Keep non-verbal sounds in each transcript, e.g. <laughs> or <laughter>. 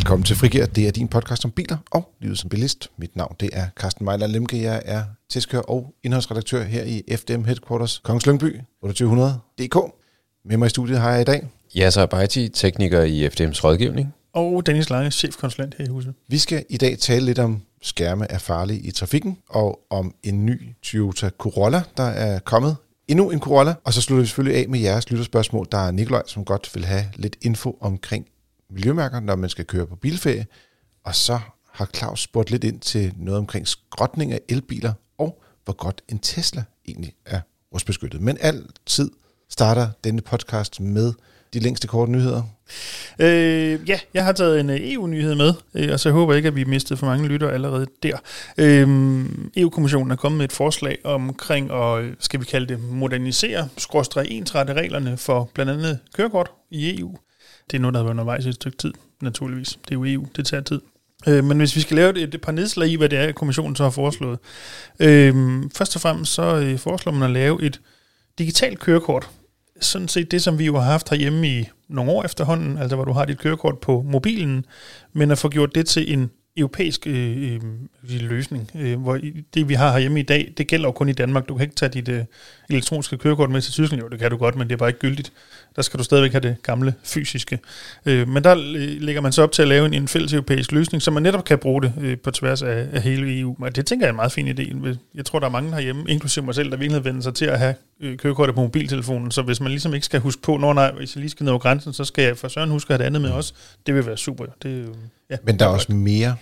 Velkommen til Frigir. Det er din podcast om biler og livet som bilist. Mit navn det er Carsten Mejler Lemke. Jeg er testkører og indholdsredaktør her i FDM Headquarters Kongens Lyngby 2800 DK. Med mig i studiet har jeg i dag. Yasser Abaiti, tekniker i FDM's rådgivning. Og Dennis Lange, chefkonsulent her i huset. Vi skal i dag tale lidt om skærme er farlige i trafikken, og om en ny Toyota Corolla, der er kommet. Endnu en Corolla, og så slutter vi selvfølgelig af med jeres lytterspørgsmål. Der er Nikolaj, som godt vil have lidt info omkring miljømærker, når man skal køre på bilferie. Og så har Claus spurgt lidt ind til noget omkring skrotning af elbiler, og hvor godt en Tesla egentlig er rustbeskyttet. Men altid starter denne podcast med de længste korte nyheder. Øh, ja, jeg har taget en øh, EU-nyhed med, øh, og så håber jeg ikke, at vi mistede for mange lytter allerede der. Øh, EU-kommissionen er kommet med et forslag omkring at, øh, skal vi kalde det, modernisere, skråstræk ensrette reglerne for blandt andet kørekort i EU. Det er noget, der har været undervejs i et stykke tid, naturligvis. Det er jo EU, det tager tid. Øh, men hvis vi skal lave et, et par nedslag i, hvad det er, kommissionen så har foreslået. Øh, først og fremmest så øh, foreslår man at lave et digitalt kørekort. Sådan set det, som vi jo har haft herhjemme i nogle år efterhånden, altså hvor du har dit kørekort på mobilen, men at få gjort det til en europæisk øh, øh, løsning, øh, hvor det vi har herhjemme i dag, det gælder jo kun i Danmark. Du kan ikke tage dit øh, elektroniske kørekort med til Tyskland. Jo, det kan du godt, men det er bare ikke gyldigt. Der skal du stadigvæk have det gamle fysiske. Øh, men der øh, lægger man så op til at lave en, en fælles europæisk løsning, så man netop kan bruge det øh, på tværs af, af hele EU. Og det tænker jeg er en meget fin idé. Jeg tror, der er mange herhjemme, inklusive mig selv, der virkelig vender sig til at have øh, kørekortet på mobiltelefonen. Så hvis man ligesom ikke skal huske på, når nej, hvis jeg lige skal nå grænsen, så skal jeg for søren huske at have det andet med også. Det vil være super. Det, ja, men der er også mere.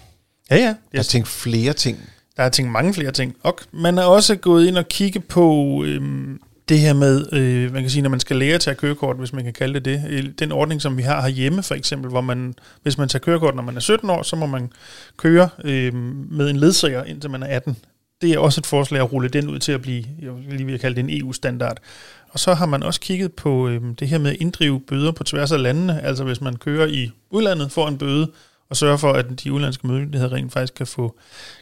Ja, ja. Der er tænkt flere ting. Der er tænkt mange flere ting. Og man er også gået ind og kigge på øhm, det her med, øh, man kan sige, når man skal lære at tage kørekort, hvis man kan kalde det det. Den ordning, som vi har herhjemme for eksempel, hvor man, hvis man tager kørekort, når man er 17 år, så må man køre øh, med en ledsager, indtil man er 18. Det er også et forslag at rulle den ud til at blive, jeg lige vil kalde det en EU-standard. Og så har man også kigget på øh, det her med at inddrive bøder på tværs af landene. Altså hvis man kører i udlandet, får en bøde, og sørge for, at de udenlandske myndigheder rent faktisk kan få,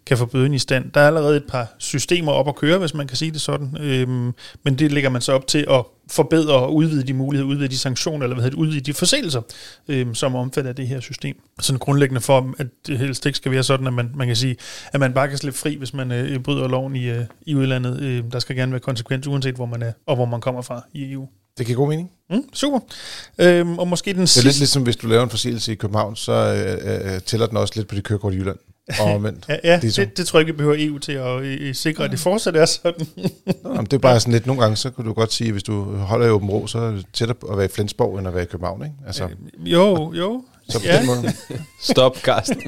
kan få bøden i stand. Der er allerede et par systemer op at køre, hvis man kan sige det sådan, øhm, men det lægger man så op til at forbedre og udvide de muligheder, udvide de sanktioner, eller hvad hedder det, udvide de forseelser, øhm, som omfatter det her system. Sådan grundlæggende for, at det helst ikke skal være sådan, at man, man kan sige, at man bare kan slippe fri, hvis man øh, bryder loven i, øh, i udlandet. Øh, der skal gerne være konsekvens, uanset hvor man er, og hvor man kommer fra i EU. Det giver god mening. Mm, super. Øhm, og måske den Det er lidt ligesom, hvis du laver en forseelse i København, så øh, øh, tæller den også lidt på dit kørekort i Jylland. <laughs> Og omvendt. ja, ja det, det, det tror jeg ikke, vi behøver EU til at øh, sikre, at det fortsat er sådan. <laughs> Nå, men det er bare sådan lidt, nogle gange, så kunne du godt sige, hvis du holder i Åben Rå, så er det tættere at være i Flensborg, end at være i København, ikke? Altså, øh, jo, jo. Så på ja. den måde. <laughs> Stop, Carsten.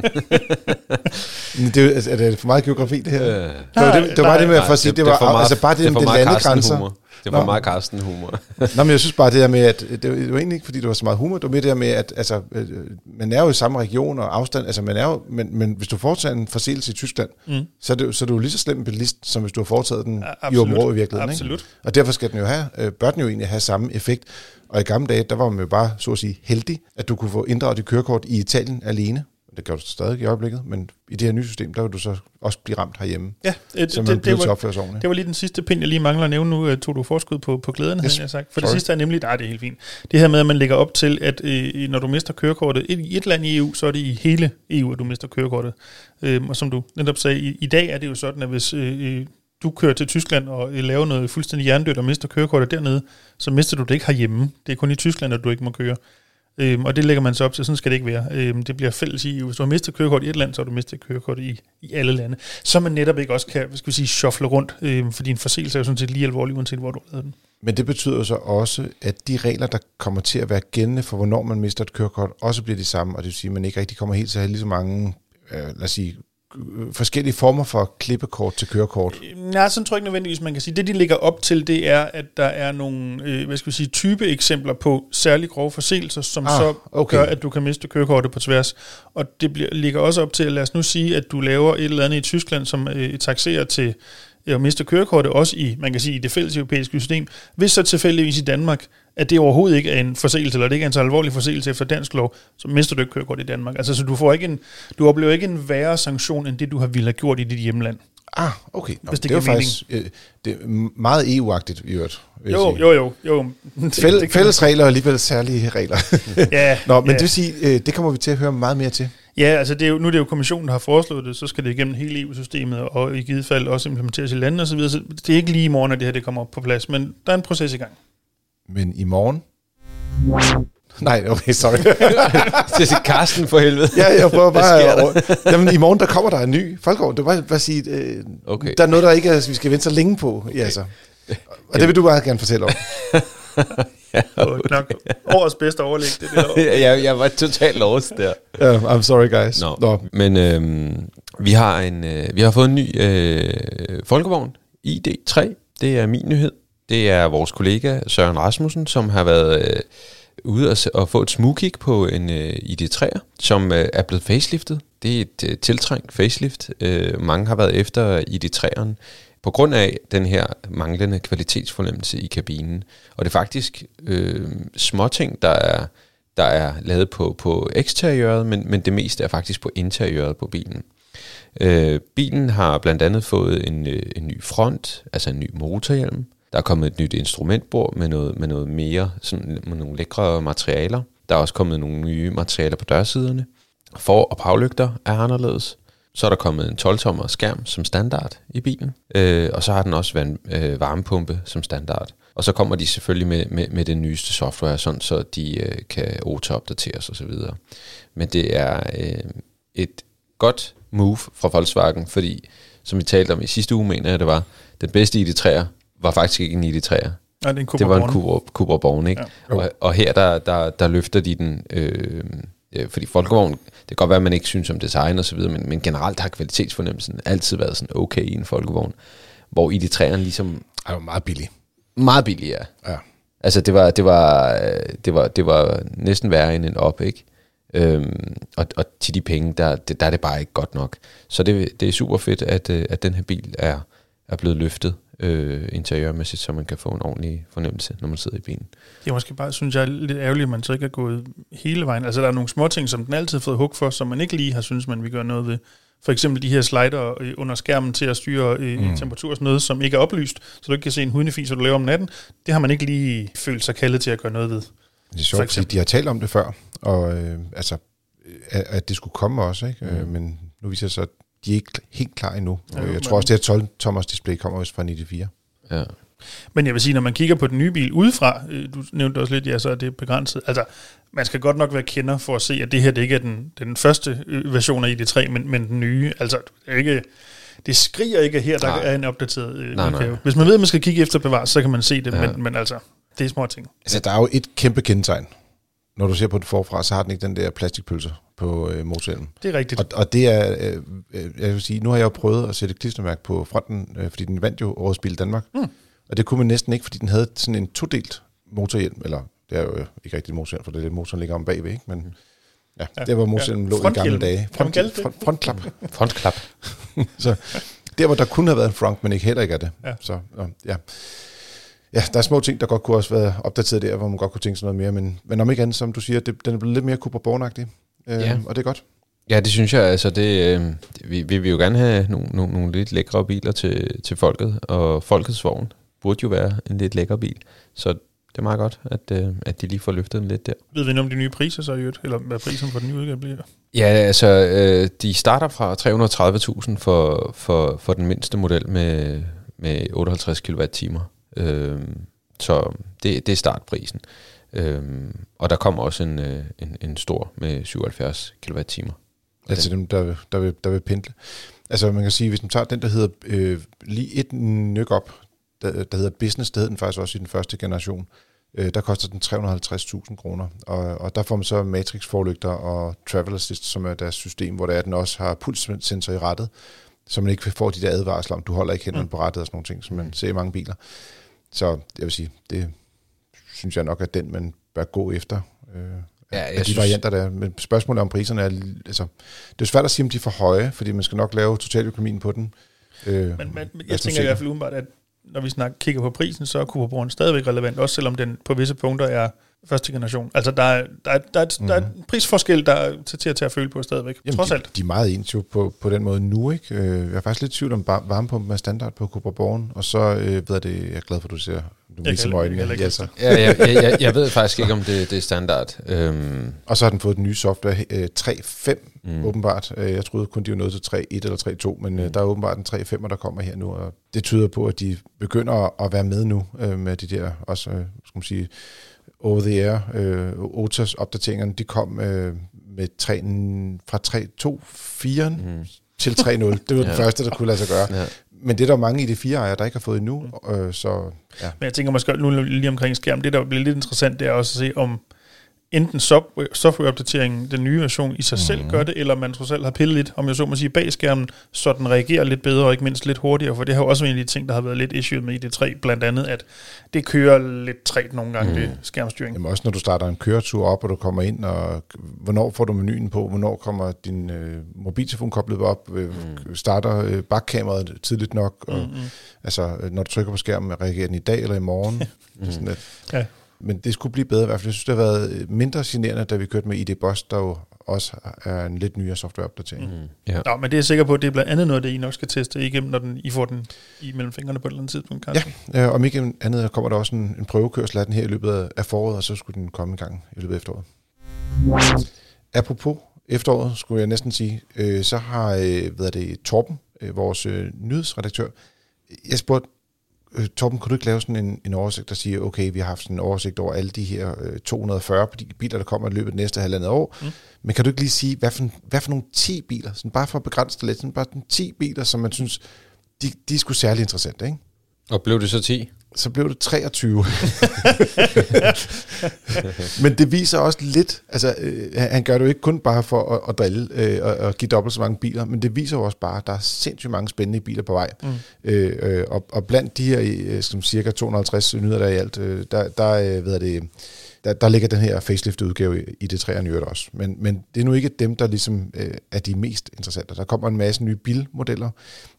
det er, altså, er det for meget geografi, det her? Øh. Det, var, det, det var bare det med at for at sige, det, det var, meget, altså bare det, det, det landegrænser. Det var Nå. meget Carsten humor. <laughs> Nå, men jeg synes bare det der med, at det var egentlig ikke, fordi det var så meget humor, det var mere det der med, at altså, øh, man er jo i samme region og afstand, altså man er jo, men, men hvis du foretager en forseelse i Tyskland, mm. så, er det, så er du jo lige så slem en bilist, som hvis du har foretaget den ja, i Åben i virkeligheden. Absolut. Ikke? Og derfor skal den jo have, øh, bør den jo egentlig have samme effekt. Og i gamle dage, der var man jo bare, så at sige, heldig, at du kunne få inddraget dit kørekort i Italien alene det gør du stadig i øjeblikket, men i det her nye system, der vil du så også blive ramt herhjemme. Ja, det, så man det, det, var, det var lige den sidste pind, jeg lige mangler at nævne nu, tog du forskud på, på glæden, yes. jeg sagt. For Sorry. det sidste er nemlig, nej, det er helt fint. Det her med, at man lægger op til, at øh, når du mister kørekortet i et land i EU, så er det i hele EU, at du mister kørekortet. Øhm, og som du netop sagde, i, i dag er det jo sådan, at hvis øh, du kører til Tyskland og øh, laver noget fuldstændig hjernedødt og mister kørekortet dernede, så mister du det ikke herhjemme. Det er kun i Tyskland, at du ikke må køre. Øhm, og det lægger man så op til, sådan skal det ikke være. Øhm, det bliver fælles i EU. Hvis du har mistet kørekort i et land, så har du mistet kørekort i, i alle lande. Så man netop ikke også kan, skal vi sige, shuffle rundt, øhm, fordi en forseelse er jo sådan set lige alvorlig, uanset hvor du har den. Men det betyder så også, at de regler, der kommer til at være gældende for, hvornår man mister et kørekort, også bliver de samme, og det vil sige, at man ikke rigtig kommer helt til at have lige så mange øh, lad os sige, forskellige former for klippekort til kørekort? Nej, sådan tror jeg ikke nødvendigvis, man kan sige. Det, de ligger op til, det er, at der er nogle øh, hvad skal vi sige, type eksempler på særlig grove forseelser, som ah, så okay. gør, at du kan miste kørekortet på tværs. Og det bliver, ligger også op til, at lad os nu sige, at du laver et eller andet i Tyskland, som øh, taxerer til at miste kørekortet, også i, man kan sige, i det fælles europæiske system. Hvis så tilfældigvis i Danmark, at det overhovedet ikke er en forseelse, eller det ikke er en så alvorlig forseelse efter dansk lov, så mister du ikke kørekort i Danmark. Altså, så du, får ikke en, du oplever ikke en værre sanktion, end det, du har ville have gjort i dit hjemland. Ah, okay. Nå, Hvis det det, er jo faktisk øh, det er meget EU-agtigt i øvrigt. Jo, jo, jo. jo. <laughs> Fæl, det fælles regler og alligevel særlige regler. <laughs> Ja, Nå, men ja. det vil sige, øh, det kommer vi til at høre meget mere til. Ja, altså det er jo, nu er det jo kommissionen, der har foreslået det, så skal det igennem hele EU-systemet, og i givet fald også implementeres i landene osv., så det er ikke lige i morgen, at det her det kommer på plads, men der er en proces i gang. Men i morgen... Nej, okay, sorry. <laughs> Det er Karsten for helvede. ja, jeg prøver Hvad bare... At, jamen, i morgen, der kommer der en ny folkevogn. Det var bare, bare sige, øh, Okay. der er noget, der ikke er, vi skal vente så længe på. Ja, altså. Og det vil du bare gerne fortælle om. <laughs> Og nok årets bedste overlæg, det er det der. <laughs> jeg, jeg var totalt lost der. Uh, I'm sorry, guys. Nå. Nå. Men øhm, vi har en øh, vi har fået en ny øh, folkevogn, ID3. Det er min nyhed. Det er vores kollega Søren Rasmussen, som har været øh, ude og, og få et smugkig på en øh, ID3'er, som øh, er blevet faceliftet. Det er et øh, tiltrængt facelift. Øh, mange har været efter ID3'eren på grund af den her manglende kvalitetsfornemmelse i kabinen. Og det er faktisk øh, småting, der er der er lavet på, på eksteriøret, men, men det meste er faktisk på interiøret på bilen. Øh, bilen har blandt andet fået en, øh, en ny front, altså en ny motorhjelm. Der er kommet et nyt instrumentbord med noget, med noget mere, sådan, med nogle lækre materialer. Der er også kommet nogle nye materialer på dørsiderne. For- og baglygter er anderledes. Så er der kommet en 12-tommer skærm som standard i bilen. Øh, og så har den også vand, øh, varmepumpe som standard. Og så kommer de selvfølgelig med, med, med den nyeste software, sådan så de øh, kan auto-opdateres osv. Men det er øh, et godt move fra Volkswagen, fordi som vi talte om i sidste uge, mener jeg det var, den bedste ID3'er var faktisk ikke en ID3'er. Nej, det er en Det var en Cupra Born, ikke? Ja. Ja. Og, og her, der, der, der løfter de den, øh, øh, fordi Folkevogn, det kan godt være, at man ikke synes om design og så videre, men, men generelt har kvalitetsfornemmelsen altid været sådan okay i en Folkevogn, hvor ID3'eren ligesom Det var meget billig. meget billigere. Ja. Altså, det var, det var, øh, det var, det var næsten værre end en op, ikke? Øhm, og, og til de penge, der, der er det bare ikke godt nok. Så det, det er super fedt, at, øh, at den her bil er, er blevet løftet øh, interiørmæssigt, så man kan få en ordentlig fornemmelse, når man sidder i bilen. Det er måske bare, synes jeg, lidt ærgerligt, at man så ikke er gået hele vejen. Altså, der er nogle små ting, som den altid har fået hug for, som man ikke lige har synes, man vil gøre noget ved. For eksempel de her slider øh, under skærmen til at styre øh, mm. temperatur og sådan noget, som ikke er oplyst, så du ikke kan se en hundefis, du laver om natten. Det har man ikke lige følt sig kaldet til at gøre noget ved. Det er For sjovt, fordi eksempel. de har talt om det før, og øh, altså, at, at det skulle komme også, ikke? Mm. Øh, men nu viser det sig, at de er ikke helt klar endnu. Ja, jeg men- tror også, det her 12-tommers display kommer også fra 94. Ja. Men jeg vil sige, når man kigger på den nye bil udefra, øh, du nævnte også lidt, ja, så er det begrænset. Altså, man skal godt nok være kender for at se, at det her det ikke er den, den første øh, version af ID3, men, men den nye. Altså, det, er ikke, det skriger ikke, her der Nej. er en opdateret øh, Nej, udgave. nej. Hvis man ved, at man skal kigge efter bevares, så kan man se det, Ja. ja. men, men altså, det er små ting. Altså, der er jo et kæmpe kendetegn. Når du ser på den forfra, så har den ikke den der plastikpølse på øh, motorhjelmen. Det er rigtigt. Og, og det er, øh, øh, jeg vil sige, nu har jeg jo prøvet at sætte et klistermærke på fronten, øh, fordi den vandt jo Årets Bil i Danmark. Mm. Og det kunne man næsten ikke, fordi den havde sådan en todelt motorhjelm, eller det er jo øh, ikke rigtig motorhjelm, for det er det, motoren ligger om bagved, ikke? Men ja, Ja. det var motorhjelmen Ja. lå i gamle dage. Kalde det? front, frontklap. <laughs> Frontklap. <laughs> så der, hvor der kunne have været en front, men ikke heller ikke er det. Ja. Så ja. Ja, der er små ting, der godt kunne også være opdateret der, hvor man godt kunne tænke sig noget mere, men, men om ikke andet, som du siger, det, den er blevet lidt mere Cooper Born-agtig, øh, Ja. og det er godt. Ja, det synes jeg. Altså, det, øh, vi, vi vil jo gerne have nogle, nogle, nogle lidt lækre biler til, til folket, og folkets vogn burde jo være en lidt lækker bil. Så det er meget godt, at, øh, at de lige får løftet den lidt der. Ved vi noget om de nye priser så i øvrigt? Eller hvad prisen for den nye udgave bliver? Ja, altså, øh, de starter fra 330.000 for, for, for den mindste model med, med 58 kWh. Øh, så det, det er startprisen. Øh, og der kommer også en, øh, en, en stor med 77 kWh. Til dem, der, vil- der, vil, der vil pendle. Altså man kan sige, hvis man tager den, der hedder øh, lige et nyk op, der, der hedder Business, der hed den faktisk også i den første generation, øh, der koster den 350.000 kroner. Og, og der får man så Matrix-forlygter og Travel Assist, som er deres system, hvor der er, den også har pulssensor i rettet, så man ikke får de der advarsler om, du holder ikke hænderne Mm. på rettet og sådan nogle ting, som man ser i mange biler. Så jeg vil sige, det synes jeg nok er den, man bør gå efter. Øh, Ja, jeg de synes- varianter, der er. Men spørgsmålet om priserne er, altså, det er svært at sige, om de er for høje, fordi man skal nok lave totaløkonomien på den. Øh, Men, men jeg tænker i hvert fald umiddelbart, at når vi snakker, kigger på prisen, så er Born stadigvæk relevant, også selvom den på visse punkter er første generation. Altså, der er, der er, der er, mm. der er en prisforskel, der er til, til at føle på stadigvæk, Jamen, trods de, alt. De er meget ens jo på, på den måde nu, ikke? Øh, jeg er faktisk lidt i tvivl om varmepumpen er standard på Cooper Born, og så øh, ved jeg det, jeg er glad for, at du ser du Jeg viser kan- øjnene. Ja, så. Ja, jeg, jeg, jeg, jeg ved faktisk ikke, om det, det er standard. Øhm, Og så har den fået den nye software øh, 3.5 Mm. åbenbart. Øh, Jeg troede kun, de var nået til 3.1 eller 3.2, men mm. der er åbenbart en 3.5, der kommer her nu, og det tyder på, at de begynder at- at være med nu øh, med de der også, øh, skal man sige, over the air, øh, OTAS opdateringerne, de kom øh, med 3, fra 3.2.4 mm. mm, til 3.0. Det var <laughs> den Ja. første, der kunne lade sig gøre. ja. Men det er der jo mange i de fire ejere, der ikke har fået endnu, øh, så ja. Men jeg tænker måske nu lige omkring skærm, det der bliver lidt interessant, det er også at se, om enten software- softwareopdateringen, den nye version i sig mm. selv gør det, eller man trods alt har pillet lidt, om jeg så må sige, bag skærmen, så den reagerer lidt bedre, og ikke mindst lidt hurtigere, for det har jo også været en af de ting, der har været lidt issue med ID3, blandt andet, at det kører lidt træt nogle gange, mm. det skærmstyring. Jamen også når du starter en køretur op, og du kommer ind, og hvornår får du menuen på, hvornår kommer din øh, mobiltelefon koblet op, øh, mm. starter øh, bakkameraet tidligt nok, og Mm-hmm. altså øh, når du trykker på skærmen, reagerer den i dag eller i morgen. <laughs> er sådan lidt. Ja. Men det skulle blive bedre i hvert fald. Jeg synes, det har været øh, mindre generende, da vi kørte med ID Boss, der jo også er en lidt nyere softwareopdatering. Mm. Ja. Nå, men det er jeg sikker på, at det er blandt andet noget, det I nok skal teste igennem, når den, I får den i mellem fingrene på et eller andet tidspunkt. Carsten. Ja, øh, om ikke andet kommer der også en, en prøvekørsel af den her i løbet af- foråret, og så skulle den komme i gang i løbet af efteråret. Apropos efteråret, skulle jeg næsten sige, øh, så har øh, hvad er det, Torben, øh, vores øh, nyhedsredaktør, jeg spurgte, Torben, kunne du ikke lave sådan en, en oversigt, der siger, okay, vi har haft sådan en oversigt over alle de her øh, 240 biler, der kommer i løbet af det næste halvandet år, mm. men kan du ikke lige sige, hvad for, hvad for nogle 10 biler, sådan bare for at begrænse det lidt, sådan bare sådan 10 biler, som man synes, de, de er sgu særlig interessante, ikke? Og blev det så 10? Så blev det 23. <laughs> Men det viser også lidt, altså øh, han gør det jo ikke kun bare for at, at drille øh, og, og give dobbelt så mange biler, men det viser jo også bare, at der er sindssygt mange spændende biler på vej. Mm. Øh, øh, og, og blandt de her øh, som cirka 250 nyheder der er i alt, øh, der, der, øh, ved jeg det, der, der ligger den her facelift udgave i, i det træer nyheder også. Men, men det er nu ikke dem, der ligesom øh, er de mest interessante. Der kommer en masse nye bilmodeller.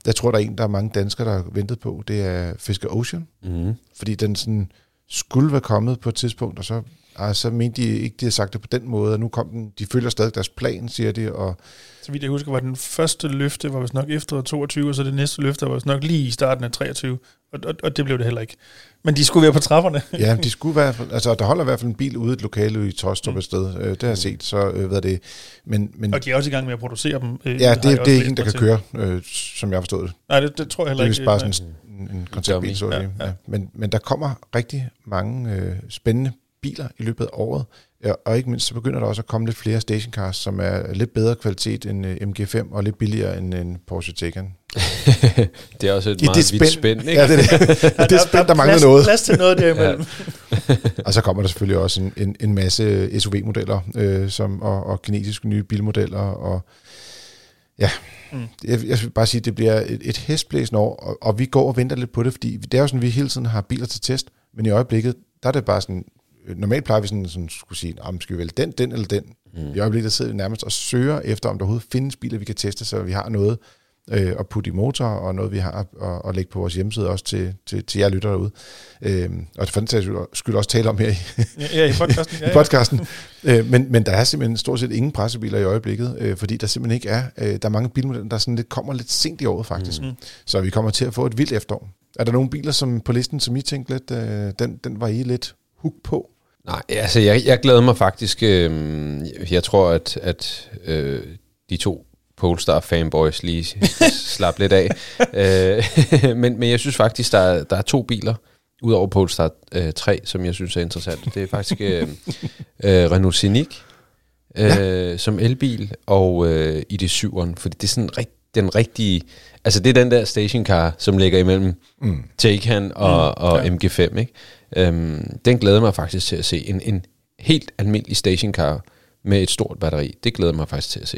Jeg tror, der er en, der er mange danskere, der har ventet på. Det er Fisker Ocean Mm. fordi den sådan skulle være kommet på et tidspunkt, og så, ah, så mente de ikke, de havde sagt det på den måde, og nu kom den, de følger stadig deres plan, siger de, og Så vidt jeg husker, var den første løfte, var vist nok efter 22, og så det næste løfte var vist nok lige i starten af 23, og, og, og det blev det heller ikke. Men de skulle være på trapperne. <laughs> ja, de skulle fald, altså der holder i hvert fald en bil ude i et lokale i Tostrup et sted, øh, det har jeg set, så øh, hvad er det, men, men Og de er også i gang med at producere dem. øh, ja, det, det også er ikke en, der kan til. køre, øh, som jeg har forstået det. Nej, det, det tror jeg Det heller er ikke. vist bare nej. sådan en, en konceptbil, så Ja, ja. Ja, men, men der kommer rigtig mange øh, spændende biler i løbet af året, ja, og ikke mindst så begynder der også at komme lidt flere stationcars, som er lidt bedre kvalitet end øh, MG5 og lidt billigere end en Porsche Taycan. <laughs> Det er også et I meget det vidt spænd- spænd, ikke? Ja, det er det. <laughs> det er spændt, der mangler plads, noget. plads til noget <laughs> derimellem. Og så kommer der selvfølgelig også en, en, en masse SUV-modeller øh, som, og, og kinetiske nye bilmodeller. Og, ja, Mm. jeg, jeg vil bare sige, at det bliver et, et hestblæsende år, og, og vi går og venter lidt på det, fordi det er jo sådan, at vi hele tiden har biler til test, men i øjeblikket, der er det bare sådan, normalt plejer vi sådan, sådan skulle sige, om skal vi vælge den, den eller den. Mm. I øjeblikket der sidder vi nærmest og søger efter, om der overhovedet findes biler, vi kan teste, så vi har noget øh, at putte i motor, og noget, vi har at, at, at lægge på vores hjemmeside også til, til, til jer lytter derude. Øh, og for den sags skyld også tale om her i, Ja, ja, i podcasten. Ja, <laughs> i ja. podcasten. Øh, men, men der er simpelthen stort set ingen pressebiler i øjeblikket, øh, fordi der simpelthen ikke er. Øh, der er mange bilmodeller, der sådan lidt, kommer lidt sent i året faktisk. Mm. Så vi kommer til at få et vildt efterår. Er der nogle biler som på listen, som I tænkte lidt, øh, den, den var I lidt hook på? Nej, altså jeg, jeg glæder mig faktisk. Øh, jeg tror, at, at øh, de to Polestar fanboys lige <laughs> slap lidt af. øh, <laughs> men, men jeg synes faktisk, der er, der er to biler, udover Polestar øh, 3, som jeg synes er interessant. Det er faktisk øh, øh, Renault Scenic øh, ja. som elbil, og øh, ID7'eren, fordi det er sådan rigt, den rigtige... Altså det er den der stationcar, som ligger imellem mm. Taycan og, mm, og ja. MG5, ikke? Øhm, den glæder mig faktisk til at se. En, en helt almindelig stationcar med et stort batteri. Det glæder mig faktisk til at se.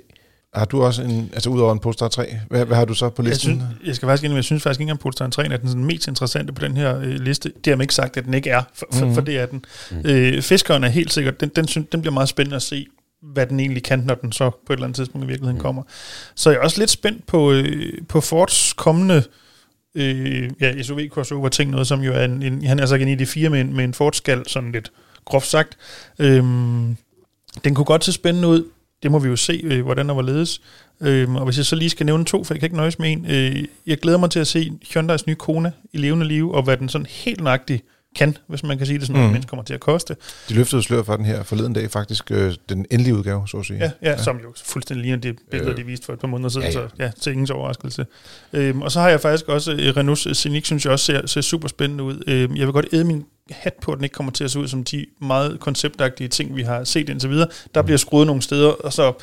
Har du også en, altså udover en Polestar 3, hvad, hvad har du så på Jeg, listen? synes, jeg skal faktisk indrømme, jeg synes faktisk ikke, at Polestar 3 er den sådan mest interessante på den her øh, liste. Det har man ikke sagt, at den ikke er, for, for, mm. for det er den. Mm. Øh, fiskeren er helt sikkert, den, den, synes, den bliver meget spændende at se, hvad den egentlig kan, når den så på et eller andet tidspunkt i virkeligheden mm. kommer. Så jeg er også lidt spændt på, øh, på Fords kommende øh, Øh, ja, SUV crossover ting, noget som jo er en, en han er altså en ID4 med en, med en Ford skal sådan lidt groft sagt. Øhm, den kunne godt se spændende ud. Det må vi jo se, øh, hvordan der var ledes. Øhm, og hvis jeg så lige skal nævne to, for jeg kan ikke nøjes med en. Øh, jeg glæder mig til at se Hyundai's nye Kona i levende liv, og hvad den sådan helt nøjagtigt kan, hvis man kan sige det sådan, mm. men kommer til at koste. De løftede slør for den her forleden dag, faktisk øh, den endelige udgave, så at sige. Ja, ja, ja. som jo fuldstændig ligner det billede, øh, de viste for et par måneder siden, ja, ja. så ja, til ingens overraskelse. Øhm, og så har jeg faktisk også, øh, Renaults Scenic synes jeg også ser, ser super spændende ud. Øhm, jeg vil godt æde min hat på, at den ikke kommer til at se ud som de meget konceptagtige ting, vi har set indtil videre. Der bliver skruet nogle steder, og så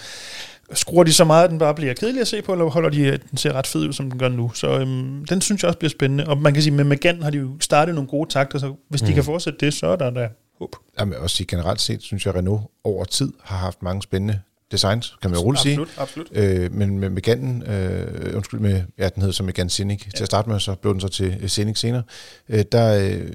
skruer de så meget, at den bare bliver kedelig at se på, eller holder de, at den ser ret fed ud, som den gør nu. Så øhm, den synes jeg også bliver spændende. Og man kan sige, med Megan har de jo startet nogle gode takter, så hvis mm. de kan fortsætte det, så er der der håb. Jamen også generelt set, synes jeg, at Renault over tid har haft mange spændende designs, kan man jo roligt sige. Absolut, Øh, men med Meganen, øh, undskyld, med, ja, den hedder så Megane Scenic ja. til at starte med, så blev den så til øh, Scenic senere. Øh, der øh,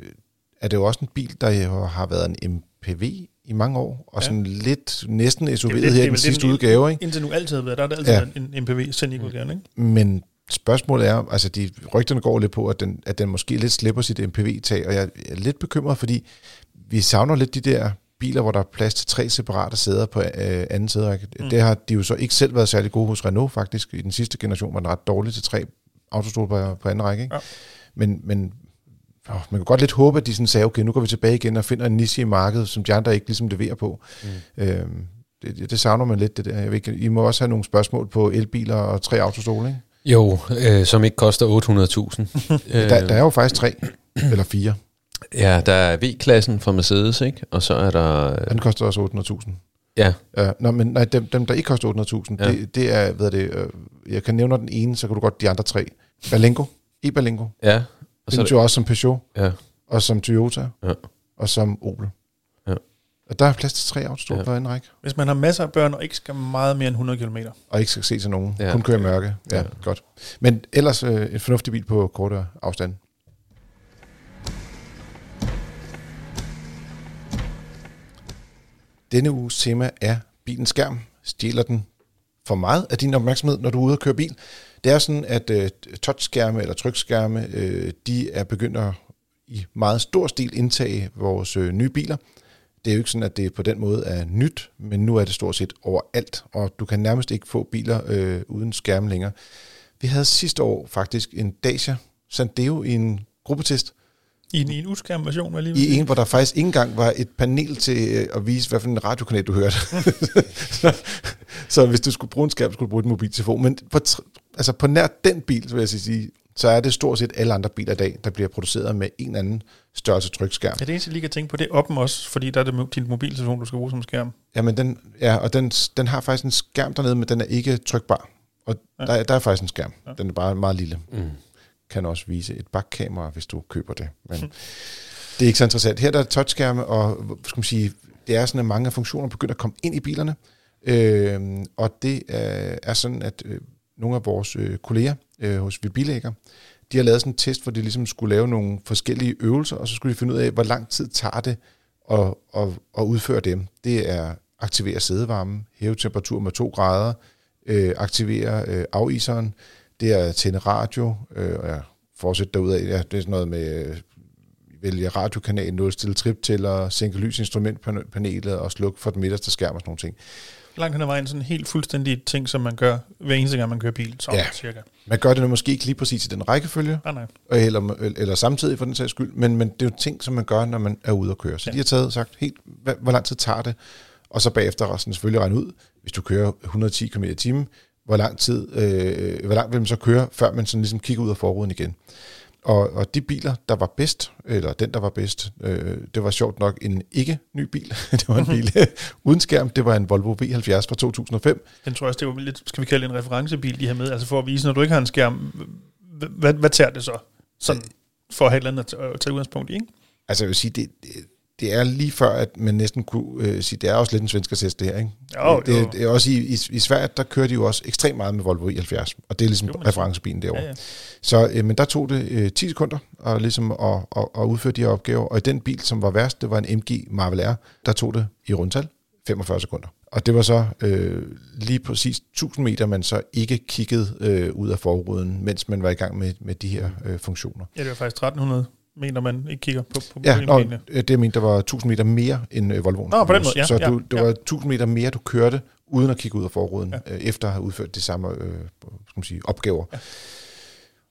er det jo også en bil, der har været en MPV i mange år, og ja. sådan lidt næsten SUV her i den sidste udgave. Ikke? Indtil nu altid har været, der har det altid ja. en MPV Scenic udgave, ikke? Men spørgsmålet er, altså de rygterne går lidt på, at den, at den måske lidt slipper sit MPV-tag, og jeg er lidt bekymret, fordi vi savner lidt de der biler, hvor der er plads til tre separate sæder på øh, anden sæderække. Mm. Det har de jo så ikke selv været særlig gode hos Renault faktisk. I den sidste generation var den ret dårlig til tre autostol på, på anden række. Ikke? Ja. Men, men oh, man kan godt lidt håbe, at de sådan sagde, okay, nu går vi tilbage igen og finder en niche i markedet, som de andre ikke ligesom leverer på. Mm. Øhm, det, det savner man lidt, det der. Jeg ved ikke, I må også have nogle spørgsmål på elbiler og tre autostole, ikke? Jo, øh, som ikke koster 800.000. <laughs> der, der er jo faktisk tre eller fire. Ja, der er V-klassen fra Mercedes, ikke? Og så er der... Den koster også 800.000. Ja. ja. Nå, men nej, dem, dem der ikke koster 800.000, ja. det, det er, hvad er det, øh, jeg kan nævne den ene, så kan du godt de andre tre. Berlingo, e-Berlingo. Ja. Og så det jo også som Peugeot, ja. og som Toyota, ja. og som Opel. Ja. Og der er plads til tre autostol ja. på en række. Hvis man har masser af børn og ikke skal meget mere end 100 km. Og ikke skal se til nogen. Ja. Kun køre i mørke. Ja, ja, godt. Men ellers øh, en fornuftig bil på kortere afstand. Denne uges tema er bilens skærm. Stjæler den for meget af din opmærksomhed, når du er ude og køre bil? Det er sådan, at uh, touchskærme eller trykskærme, uh, de er begyndt at i meget stor stil indtage vores uh, nye biler. Det er jo ikke sådan, at det på den måde er nyt, men nu er det stort set overalt, og du kan nærmest ikke få biler uh, uden skærme længere. Vi havde sidste år faktisk en Dacia Sandero i en gruppetest, i en, i en uskærm version, lige I en, hvor der faktisk ikke engang var et panel til øh, at vise, hvad for en radiokanal du hørte. <laughs> så, så hvis du skulle bruge en skærm, skulle du bruge et mobiltelefon. Men på, altså på nær den bil, så vil jeg sige, så er det stort set alle andre biler i dag, der bliver produceret med en eller anden størrelse trykskærm. Ja, det eneste, jeg lige kan tænke på, det er oppen også, fordi der er det din mobiltelefon, du skal bruge som skærm. Ja, men den, ja, og den, den har faktisk en skærm dernede, men den er ikke trykbar. Og ja. der, der er faktisk en skærm. Ja. Den er bare meget lille. Mm kan også vise et bakkamera, hvis du køber det. Men <laughs> det er ikke så interessant. Her der er touchskærme, og skal man sige, det er sådan, at mange af funktioner begynder at komme ind i bilerne. Øh, og det er, er sådan, at øh, nogle af vores øh, kolleger øh, hos Vibilægger, de har lavet sådan en test, hvor de ligesom skulle lave nogle forskellige øvelser, og så skulle de finde ud af, hvor lang tid tager det at, at, at udføre dem. Det er aktivere sædevarmen, hæve temperatur med 2 grader, øh, aktivere øh, afiseren, det er at tænde radio, øh, og ja, fortsætte derudad. Ja, det er sådan noget med øh, vælge radiokanal, nulstille triptæller, sænke lysinstrumentpanelet og slukke for den midterste skærm og sådan nogle ting. Langt hen ad vejen sådan helt fuldstændig ting, som man gør hver eneste gang, man kører bil. Så ja. cirka. Man gør det nu måske ikke lige præcis i den rækkefølge, nej, nej. Eller, eller samtidig for den sags skyld, men, men det er jo ting, som man gør, når man er ude at køre. Så ja. de har taget sagt helt, hvad, hvor lang tid tager det, og så bagefter resten selvfølgelig regne ud, hvis du kører 110 km i timen, hvor lang tid, øh, hvor langt vil man så køre, før man sådan ligesom kigger ud af forruden igen. Og, og de biler, der var bedst, eller den, der var bedst, øh, det var sjovt nok en ikke-ny bil. <laughs> det var en bil uden skærm. Det var en Volvo V70 fra 2005. Den tror jeg også, det var lidt, skal vi kalde en referencebil, de har med. Altså for at vise, når du ikke har en skærm, hvad, hvad tager det så? Sådan, for at have et eller andet at tage udgangspunkt i, ikke? Altså jeg vil sige, det, det er lige før, at man næsten kunne øh, sige, det er også lidt en svensk test det her, ikke? Jo, det, jo. det er også i, i, i Sverige, der kører de jo også ekstremt meget med Volvo i70, og det er ligesom jo, referencebilen derovre. Ja, ja. Så, øh, men der tog det øh, 10 sekunder at, ligesom at, at, at udføre de her opgaver, og i den bil, som var værst, det var en MG Marvel R, der tog det i rundtal 45 sekunder. Og det var så øh, lige præcis 1000 meter, man så ikke kiggede øh, ud af forruden, mens man var i gang med, med de her øh, funktioner. Ja, det var faktisk 1300 mener man ikke kigger på, på Ja, nå, øh, det jeg mente, der var 1000 meter mere end øh, Volvoen. Nå, på den måde, ja, Så ja, du, det ja. var 1000 meter mere, du kørte, uden at kigge ud af forruden, Ja. øh, efter at have udført de samme øh, skal man sige, opgaver. Ja.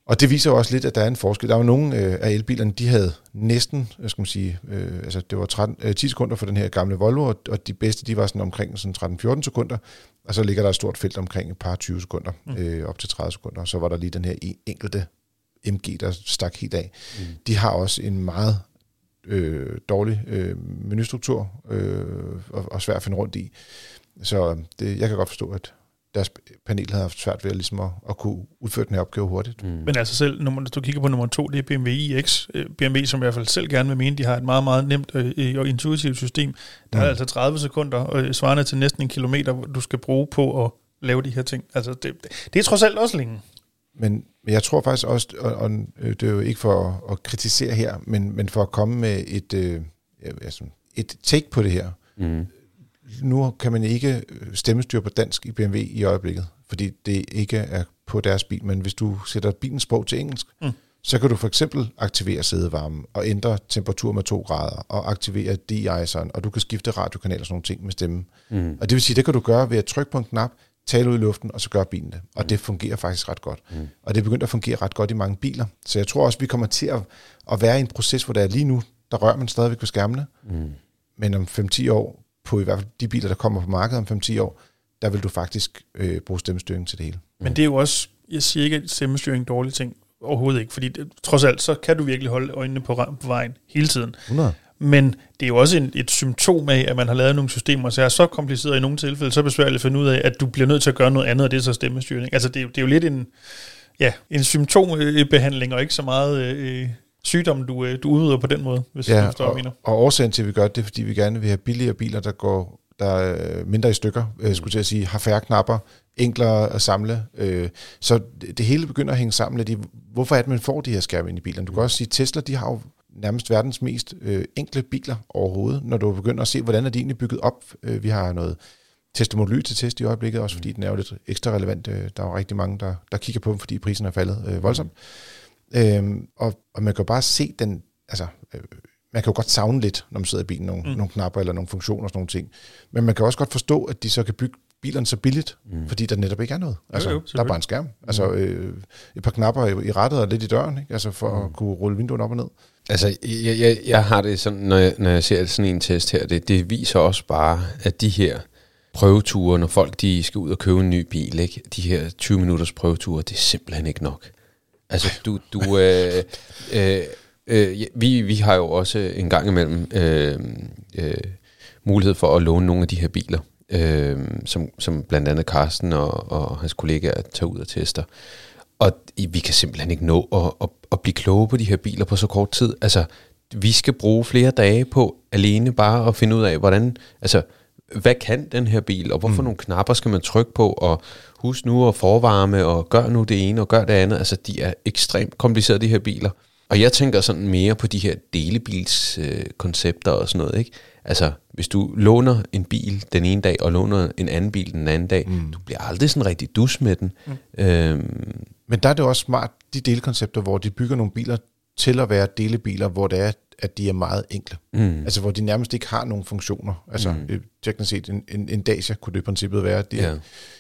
Og det viser jo også lidt, at der er en forskel. Der var nogle øh, af elbilerne, de havde næsten, øh, skal man sige, øh, altså det var 13, øh, 10 sekunder for den her gamle Volvo, og, og de bedste, de var sådan omkring sådan 13-14 sekunder, og så ligger der et stort felt omkring et par 20 sekunder, mm. øh, op til 30 sekunder, og så var der lige den her en- enkelte MG, der stak helt af. Mm. De har også en meget øh, dårlig øh, menustruktur øh, og, og svært at finde rundt i. Så det, jeg kan godt forstå, at deres panel havde haft svært ved at, ligesom at, at kunne udføre den her opgave hurtigt. Mm. Men altså selv, når du kigger på nummer to, det er BMW iX. Øh, BMW, som i hvert fald selv gerne vil mene, de har et meget, meget nemt øh, og intuitivt system. Der er Mm. altså 30 sekunder, øh, svarende til næsten en kilometer, hvor du skal bruge på at lave de her ting. Altså det, det er trods alt også længe. Men, men jeg tror faktisk også, og, og øh, det er jo ikke for at, at kritisere her, men, men for at komme med et, øh, altså, et take på det her. Mm. Nu kan man ikke øh, stemmestyre på dansk i BMW i øjeblikket, fordi det ikke er på deres bil, men hvis du sætter bilens sprog til engelsk, Mm. så kan du for eksempel aktivere sædevarmen og ændre temperatur med 2 grader og aktivere de-iceren, og du kan skifte radiokanal og sådan nogle ting med stemmen. Mm. Og det vil sige, det kan du gøre ved at trykke på en knap, tale ud i luften, og så gør bilen det. Og det fungerer faktisk ret godt. Mm. Og det er begyndt at fungere ret godt i mange biler. Så jeg tror også, vi kommer til at, at være i en proces, hvor der er lige nu, der rører man stadigvæk ved skærmene. Mm. Men om 5-10 år, på i hvert fald de biler, der kommer på markedet om 5-10 år, der vil du faktisk øh, bruge stemmestyring til det hele. Men det er jo også, jeg siger ikke, at stemmestyring er en dårlig ting. Overhovedet ikke, fordi det, trods alt, så kan du virkelig holde øjnene på, på vejen hele tiden. 100. Men det er jo også en, et symptom af, at man har lavet nogle systemer, så er så kompliceret i nogle tilfælde, så besværligt at finde ud af, at du bliver nødt til at gøre noget andet, og det er så stemmestyring. Altså det, er jo- det er jo lidt en, ja, en symptombehandling, og ikke så meget øh, sygdom, du, øh, du udøver på den måde, hvis ja, du forstår, og, jeg mener. og årsagen til, at vi gør det, det er, fordi vi gerne vil have billigere biler, der går der er mindre i stykker, øh, skulle til at sige, har færre knapper, enklere at samle. Øh, så det, det hele begynder at hænge sammen lidt i, hvorfor er det, man får de her skærme ind i bilerne. Du kan også sige, Tesla, de har jo nærmest verdens mest øh, enkle biler overhovedet, når du begynder at se, hvordan er de egentlig bygget op. Øh, vi har noget Tesla Model Y til test i øjeblikket, også fordi den er jo lidt ekstra relevant. Øh, der er jo rigtig mange, der, der kigger på dem, fordi prisen er faldet øh, voldsomt. Øhm, og, og man kan jo bare se den, altså, øh, man kan jo godt savne lidt, når man sidder i bilen, nogle, Mm. mm. nogle knapper eller nogle funktioner og sådan nogle ting. Men man kan også godt forstå, at de så kan bygge bilerne så billigt, mm. fordi der netop ikke er noget. Altså, jo, der er bare en skærm. Altså, øh, et par knapper i, i rettet og lidt i døren, ikke? Altså, for mm. at kunne rulle vinduerne op og ned. Altså, jeg, jeg, jeg har det sådan, når jeg, når jeg ser sådan en test her, det, det viser også bare, at de her prøveture, når folk de skal ud og købe en ny bil, ikke? de her 20 minutters prøveture, det er simpelthen ikke nok. Altså, du, du øh, øh, øh, vi, vi har jo også en gang imellem øh, øh, mulighed for at låne nogle af de her biler, øh, som, som blandt andet Carsten og, og hans kollegaer tager ud og tester. Og vi kan simpelthen ikke nå at, at, at blive kloge på de her biler på så kort tid. Altså, vi skal bruge flere dage på alene bare at finde ud af, hvordan, altså, hvad kan den her bil, og hvorfor mm. nogle knapper skal man trykke på, og husk nu at forvarme, og gør nu det ene, og gør det andet. Altså, de er ekstremt komplicerede, de her biler. Og jeg tænker sådan mere på de her delebilskoncepter øh, og sådan noget, ikke? Altså, hvis du låner en bil den ene dag, og låner en anden bil den anden dag, mm. du bliver aldrig sådan rigtig dus med den. Mm. Øhm, Men der er det også smart, de delkoncepter, hvor de bygger nogle biler til at være delebiler, hvor det er, at de er meget enkle. mm. Altså, hvor de nærmest ikke har nogen funktioner. Altså, mm. teknisk set, en, en, en Dacia kunne det i princippet være. De, Ja.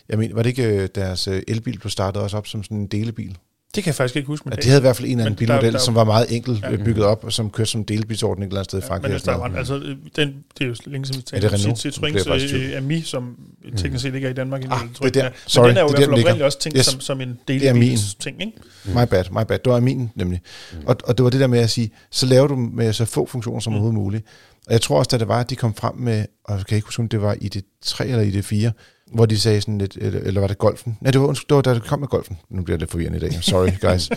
Jeg mener, var det ikke øh, deres øh, elbil blev startet også op som sådan en delebil? Det kan jeg faktisk ikke huske. Men Ja, de havde i hvert fald en eller anden Men der- bilmodel, der- som var meget enkelt Ja. ja. bygget op, og som kørte som delebilsordning et eller andet sted i Ja, Frankrig. men og sådan der var, altså, øh, den, det er jo længe siden, vi Er det Renault? Cit- Nu bliver jeg faktisk i Citroëns tvivl. øh, Ami, som teknisk set ikke er i Danmark endnu. Ah, jeg, det er der. Men Sorry, den er jo det i er hvert fald oprindeligt også tænkt Yes. som, som en er min. delebils ting, ikke? My bad, my bad. Det var min nemlig. Mm. Og, og det var det der med at sige, så laver du med så få funktioner som Mm. mm. overhovedet muligt. Og jeg tror også, da det var, at de kom frem med, og jeg kan ikke huske, om det var i det 3 eller i det 4, hvor de sagde sådan lidt, eller, eller var det golfen? Nej, det var, undskyld, det var da det kom med golfen. Nu bliver jeg lidt forvirrende i dag. Sorry, <laughs> guys.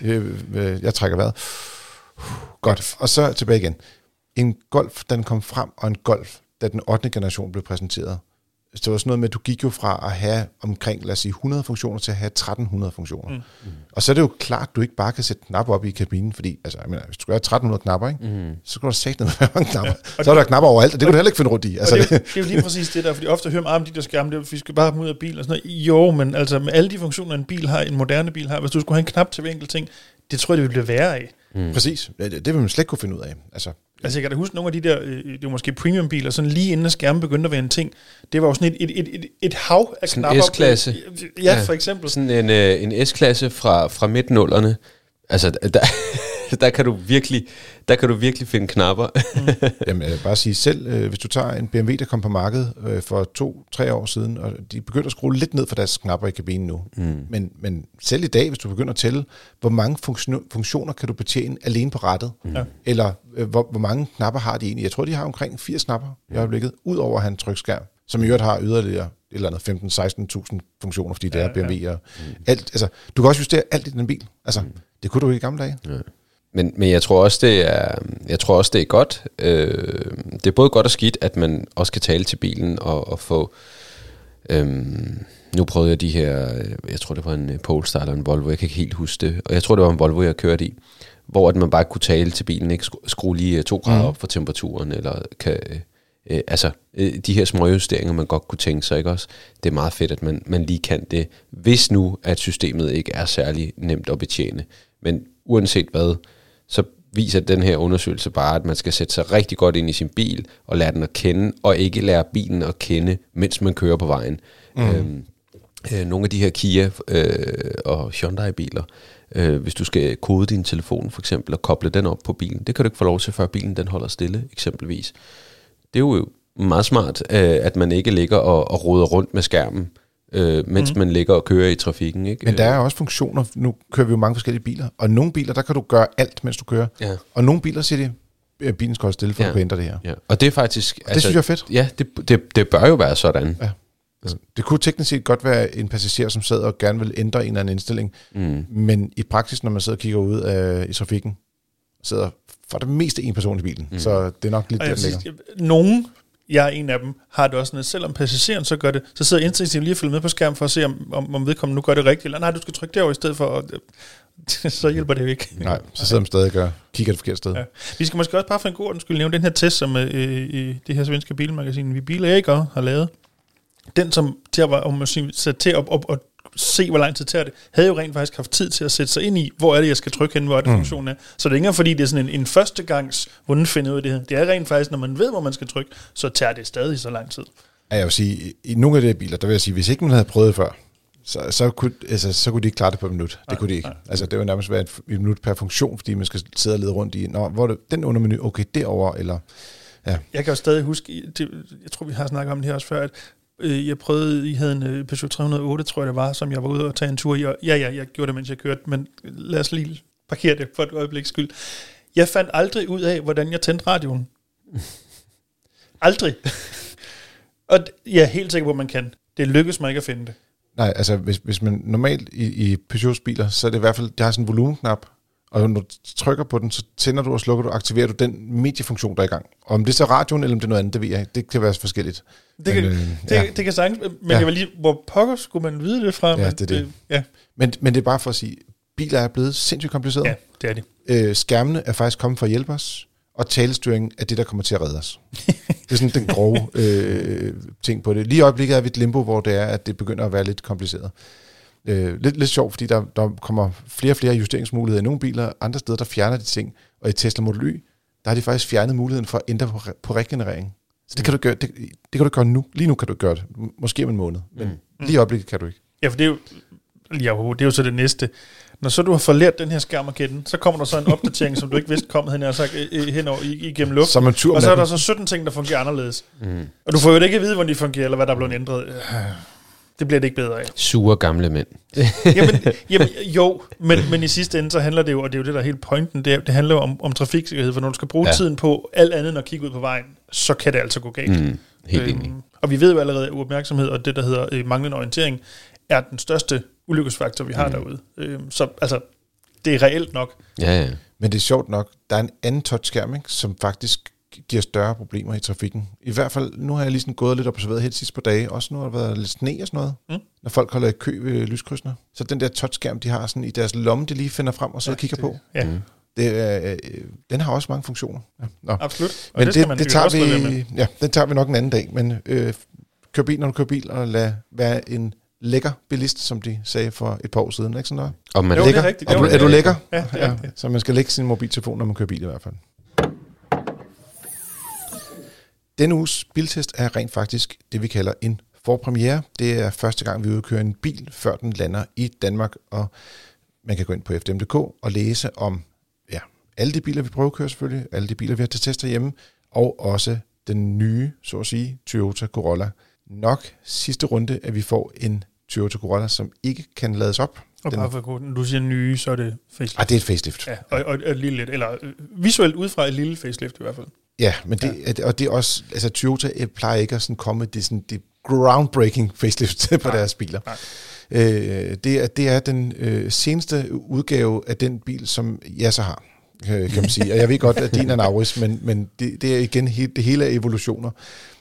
Øh, øh, jeg trækker vejret. Godt. Og så tilbage igen. En golf, den kom frem, og en golf, da den 8. generation blev præsenteret. Så det var sådan noget med, at du gik jo fra at have omkring, lad os sige, 100 funktioner til at have 1300 funktioner. Mm. Mm. Og så er det jo klart, at du ikke bare kan sætte knapper op i kabinen, fordi altså, jeg mener, hvis du gør 1300 knapper, ikke, Mm. så skal du sætte noget mange <laughs> knapper. så er der knapper overalt, og det kan du heller ikke finde rundt i. Altså, og det, er det, jo- det er jo lige præcis det der, fordi ofte hører man, om de der skærme, det er, vi skal bare have dem ud af bilen og sådan noget. Jo, men altså med alle de funktioner, en bil har, en moderne bil har, hvis du skulle have en knap til hver enkelt ting, det tror jeg, det vil blive værre af. Mm. Præcis. Det, det vil man slet ikke kunne finde ud af. Altså, Altså jeg kan da huske nogle af de der, øh, det var måske premiumbiler, sådan lige inden skærmen begyndte at være en ting. Det var jo sådan et, et, et, et, et hav af Sådan en knapper. S-klasse. Ja, for eksempel. Sådan en, øh, en S-klasse fra, fra midt-nullerne. Altså, der, <laughs> der, kan du virkelig, der kan du virkelig finde knapper. <laughs> Jamen, jeg vil bare sige selv, øh, hvis du tager en BMW, der kom på markedet øh, for to-tre år siden, og de begynder at skrue lidt ned for deres knapper i kabinen nu. Mm. Men, men selv i dag, hvis du begynder at tælle, hvor mange funktion- funktioner kan du betjene alene på rattet? Mm. Eller øh, hvor, hvor mange knapper har de egentlig? Jeg tror, de har omkring 80 knapper i øjeblikket, ud over at have en trykskærm, som i øvrigt har yderligere et eller andet 15-16.000 funktioner, fordi det Ja, er BMW og alt. Altså, du kan også justere alt i den bil. Altså, det kunne du ikke i gamle dage. Ja. Men, men jeg tror også, det er, jeg tror også, det er godt. Øh, det er både godt og skidt, at man også kan tale til bilen og, og få... Øhm, nu prøvede jeg de her, øh, jeg tror det var en øh, Polestar eller en Volvo, jeg kan ikke helt huske det. Og jeg tror det var en Volvo, jeg kørte i. Hvor at man bare kunne tale til bilen, ikke Skru- skrue lige øh, to grader op for temperaturen, eller kan... Øh, øh, altså, øh, de her små justeringer, man godt kunne tænke sig, ikke også? Det er meget fedt, at man, man lige kan det, hvis nu, at systemet ikke er særlig nemt at betjene. Men uanset hvad, så viser den her undersøgelse bare, at man skal sætte sig rigtig godt ind i sin bil, og lære den at kende, og ikke lære bilen at kende, mens man kører på vejen. Mm. Øhm, øh, nogle af de her Kia øh, og Hyundai-biler, øh, hvis du skal kode din telefon for eksempel, og koble den op på bilen, det kan du ikke få lov til, før bilen den holder stille, eksempelvis. Det er jo meget smart, øh, at man ikke ligger og, og roder rundt med skærmen, øh, mens mm. man ligger og kører i trafikken. Ikke? Men der er også funktioner. Nu kører vi jo mange forskellige biler, og nogle biler, der kan du gøre alt, mens du kører. Ja. Og nogle biler siger de, at bilen skal holde stille, for Ja. at du kan ændre det her. Ja. Og det er faktisk... altså, det synes jeg er fedt. Ja, det, det, det bør jo være sådan. Ja. Altså, det kunne teknisk set godt være en passager, som sad og gerne vil ændre en eller anden indstilling, Mm. men i praksis, når man sidder og kigger ud af, i trafikken, sidder for det meste en person i bilen, mm. så det er nok lidt der, den ligger. nogen, jeg er en af dem, har det også sådan, at selvom passageren så gør det, så sidder instinktivt lige og følger med på skærmen for at se, om, om, om vedkommende nu gør det rigtigt, eller nej, du skal trykke derover i stedet for, og, <laughs> så hjælper det jo ikke. Nej, så sidder man stadig og kigger et forkert sted. Ja. Vi skal måske også bare for en god ordens skyld nævne den her test, som øh, øh, det her svenske bilmagasin Vi Biler ikke har lavet. Den, som til at, var, om man siger, sat til at, at, at se, hvor lang tid tager det, havde jo rent faktisk haft tid til at sætte sig ind i, hvor er det, jeg skal trykke hen, hvor er det, mm. funktionen er. Så det er ikke engang, fordi det er sådan en, en førstegangs, hvordan finde ud af det her. Det er rent faktisk, når man ved, hvor man skal trykke, så tager det stadig så lang tid. Ja, Jeg vil sige, i- nogle af de her biler, der vil jeg sige, hvis ikke man havde prøvet før, så, så, kunne, altså, så kunne de ikke klare det på et minut. Det kunne de ikke. Altså, det vil nærmest være et minut per funktion, fordi man skal sidde og lede rundt i, Nå, hvor er det, den undermenu, okay, derover eller ja, Jeg kan jo stadig huske, det, jeg tror, vi har snakket om det her også før, at øh, jeg prøvede, I havde en øh, Peugeot 308, tror jeg det var, som jeg var ude og tage en tur i, og ja, ja, jeg gjorde det, mens jeg kørte, men lad os lige parkere det for et øjeblik skyld. Jeg fandt aldrig ud af, hvordan jeg tændte radioen. <laughs> aldrig. og jeg er helt sikker på, at man kan. Det lykkes mig ikke at finde det. Nej, altså hvis, hvis man normalt i, i Peugeots biler, så er det i hvert fald, det har sådan en volumenknap, og når du trykker på den, så tænder du og slukker du, aktiverer du den mediefunktion, der er i gang. Og om det er så radioen, eller om det er noget andet, det ved jeg ikke. Det kan være forskelligt. Det kan, Men, men, øh, det, ja. det kan sagtens, men Ja. jeg vil lige, hvor pokker skulle man vide det fra? Ja, men det er det. Ja, Men, men det er bare for at sige, biler er blevet sindssygt komplicerede. ja, det er det. Øh, skærmene er faktisk kommet for at hjælpe os, og talestyringen er det, der kommer til at redde os. <laughs> det er sådan den grove øh, ting på det. Lige i øjeblikket er vi et limbo, hvor det er, at det begynder at være lidt kompliceret. Øh, lidt, lidt sjovt, fordi der, der kommer flere og flere justeringsmuligheder i nogle biler, andre steder, der fjerner de ting. Og i Tesla Model Y, der har de faktisk fjernet muligheden for at ændre på, re- på regenerering. Så det kan, du gøre, det, det kan du gøre nu. Lige nu kan du gøre det. Måske om en måned. Men mm. lige i øjeblikket kan du ikke. Ja, for det er jo, ja, det er jo så det næste. Når så du har forlært den her skærm at kende, så kommer der så en opdatering, som du ikke vidste kom hen, sagt, øh, øh, hen over, igennem luft. Så er man tur og så er der så 17 ting, der fungerer anderledes. Mm. Og du får jo ikke at vide, hvordan de fungerer, eller hvad der er blevet ændret. Det bliver det ikke bedre af. Sure gamle mænd. <laughs> jamen, jamen, jo, men, men i sidste ende, så handler det jo, og det er jo det, der er helt pointen, det, er, det handler jo om, om trafiksikkerhed, for når du skal bruge Ja. tiden på alt andet end at kigge ud på vejen, så kan det altså gå galt. Mm, helt enig. Øhm, og vi ved jo allerede, at uopmærksomhed og det, der hedder øh, manglende orientering, er den største ulykkesfaktor, vi har mm. derude. Øhm, så altså, det er reelt nok. Ja, ja. Men det er sjovt nok, der er en anden touchskærm, ikke, som faktisk giver større problemer i trafikken. I hvert fald, nu har jeg lige sådan gået lidt og observeret helt sidst på dage, også nu har der været lidt sne og sådan noget, Mm. når folk holder i kø ved lyskrydsene. Så den der touchskærm, de har sådan i deres lomme, de lige finder frem og så ja, kigger det, på, Ja, Mm. det, er, øh, den har også mange funktioner. Ja. Nå. absolut. Og Men det, det, man det, tager vi, ja, den tager vi nok en anden dag, men øh, kør bil, når du kører bil, og lad være en lækker bilist, som de sagde for et par år siden, ikke sådan noget? Og man Jo, det er lækker? rigtigt. Er Jo, du, det er du er lækker? Ja, det er Ja, så man skal lægge sin mobiltelefon, når man kører bil i hvert fald. Denne uges biltest er rent faktisk det, vi kalder en forpremiere. Det er første gang, vi udkører en bil, før den lander i Danmark, og man kan gå ind på fdm.dk og læse om ja, alle de biler, vi prøver at køre selvfølgelig, alle de biler, vi har til test hjemme, og også den nye, så at sige, Toyota Corolla. Nok sidste runde, at vi får en Toyota Corolla, som ikke kan lades op. Og Den- bare for når du siger nye, så er det facelift. Ah, det er et facelift. Ja, og, og, og et lille lidt, eller øh, visuelt ud fra et lille facelift i hvert fald. Ja, men det, ja. og det er også, altså Toyota øh, plejer ikke at sådan komme det, sådan, det groundbreaking facelift <laughs> på Nej, deres biler. nej. Øh, det, er, det er den øh, seneste udgave af den bil, som jeg så har, øh, kan man sige. Og jeg ved godt, at din er en Auris, <laughs> men, men det, det er igen, he, det hele er evolutioner.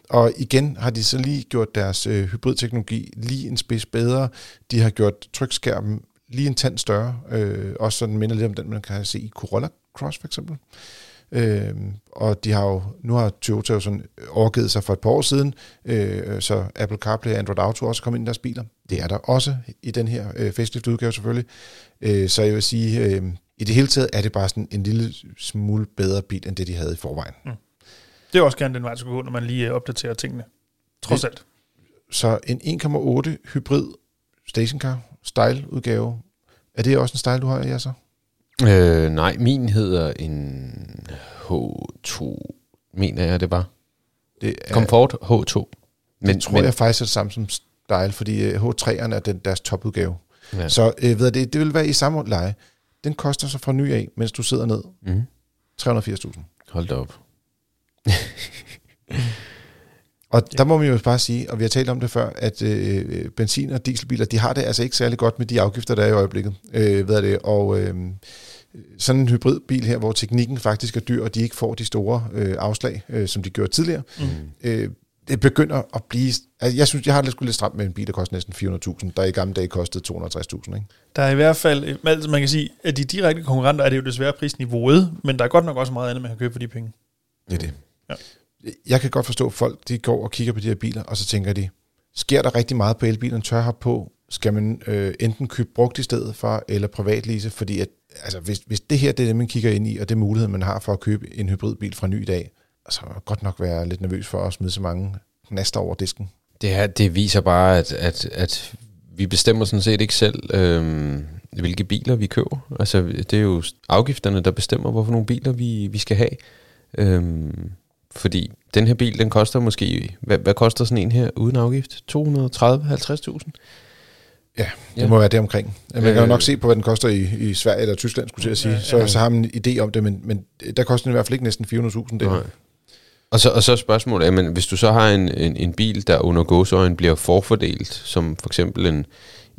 Og igen har de så lige gjort deres øh, hybridteknologi lige en spids bedre. De har gjort trykskærmen lige en tand større. Øh, også sådan minder lidt om den, man kan se i Corolla Cross for eksempel. Øh, og de har jo, nu har Toyota jo sådan overgivet sig for et par år siden, øh, så Apple CarPlay og Android Auto også kommet ind i deres biler. Det er der også i den her øh, facelift-udgave selvfølgelig. Øh, så jeg vil sige, øh, i det hele taget er det bare sådan en lille smule bedre bil, end det de havde i forvejen. Det er også gerne den vej, der skal gå, når man lige øh, opdaterer tingene. Trods alt. Så en 1,8 hybrid stationcar style udgave. Er det også en style, du har, Jasser? Øh, nej, min hedder en H2, mener jeg det var. Det er, Comfort H2. men, det tror men, jeg faktisk er det samme som style, fordi øh, H3'eren er den, deres topudgave. Ja. Så øh, ved det, det vil være i samme leje. Den koster så fra ny af, mens du sidder ned, Mm. 380.000. Hold da op. <laughs> Og ja. der må man jo bare sige, og vi har talt om det før, at øh, benzin- og dieselbiler, de har det altså ikke særlig godt med de afgifter, der er i øjeblikket. Øh, hvad er det? Og øh, sådan en hybridbil her, hvor teknikken faktisk er dyr, og de ikke får de store øh, afslag, øh, som de gjorde tidligere, Mm. øh, det begynder at blive... Altså, jeg synes, jeg har det sgu lidt stramt med en bil, der koster næsten 400.000, der i gamle dage kostede 260.000. Ikke? Der er i hvert fald, altså man kan sige, at de direkte konkurrenter er det jo desværre prisniveauet, men der er godt nok også meget andet, man kan købe for de penge. Det er det. Ja. Jeg kan godt forstå, at folk de går og kigger på de her biler, og så tænker de, sker der rigtig meget på elbilen, tør have på? Skal man øh, enten købe brugt i stedet for, eller privatlise? Fordi at, altså, hvis, hvis det her det er det, man kigger ind i, og det er muligheden, man har for at købe en hybridbil fra ny i dag, så er godt nok være lidt nervøs for at smide så mange knaster over disken. Det her, det viser bare, at, at, at vi bestemmer sådan set ikke selv, øhm, hvilke biler vi køber. Altså, det er jo afgifterne, der bestemmer, hvorfor nogle biler vi, vi skal have. Øhm, fordi den her bil, den koster måske, hvad, hvad koster sådan en her uden afgift? 230-50.000? Ja, det Ja. må være det omkring. Man kan jo Øh. nok se på, hvad den koster i, i Sverige eller Tyskland, skulle jeg til at sige. Ja, Så, så har man en idé om det, men, men der koster den i hvert fald ikke næsten 400.000. Det. Nej. Og så, og så er spørgsmålet, jamen, hvis du så har en, en, en bil, der under gåsøjen bliver forfordelt, som for eksempel en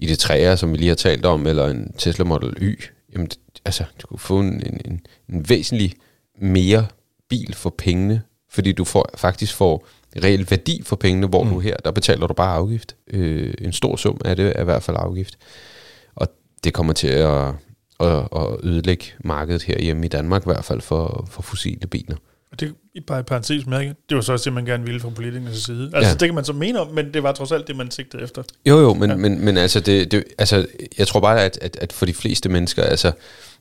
ID3'er, som vi lige har talt om, eller en Tesla Model Y, jamen, altså, du kunne få en, en, en, en væsentlig mere bil for pengene, fordi du får, faktisk får reel værdi for pengene, hvor mm. du her, der betaler du bare afgift. Øh, en stor sum af det er i hvert fald afgift. Og det kommer til at, at, at ødelægge markedet her hjemme i Danmark, i hvert fald for, for fossile biler. Og det bare et parentes mærke. Det var så også det, man gerne ville fra politikernes side. Altså, Ja. det kan man så mene om, men det var trods alt det, man sigtede efter. Jo, jo, men, ja. Ja. men, men altså, det, det, altså, jeg tror bare, at, at, at for de fleste mennesker, altså,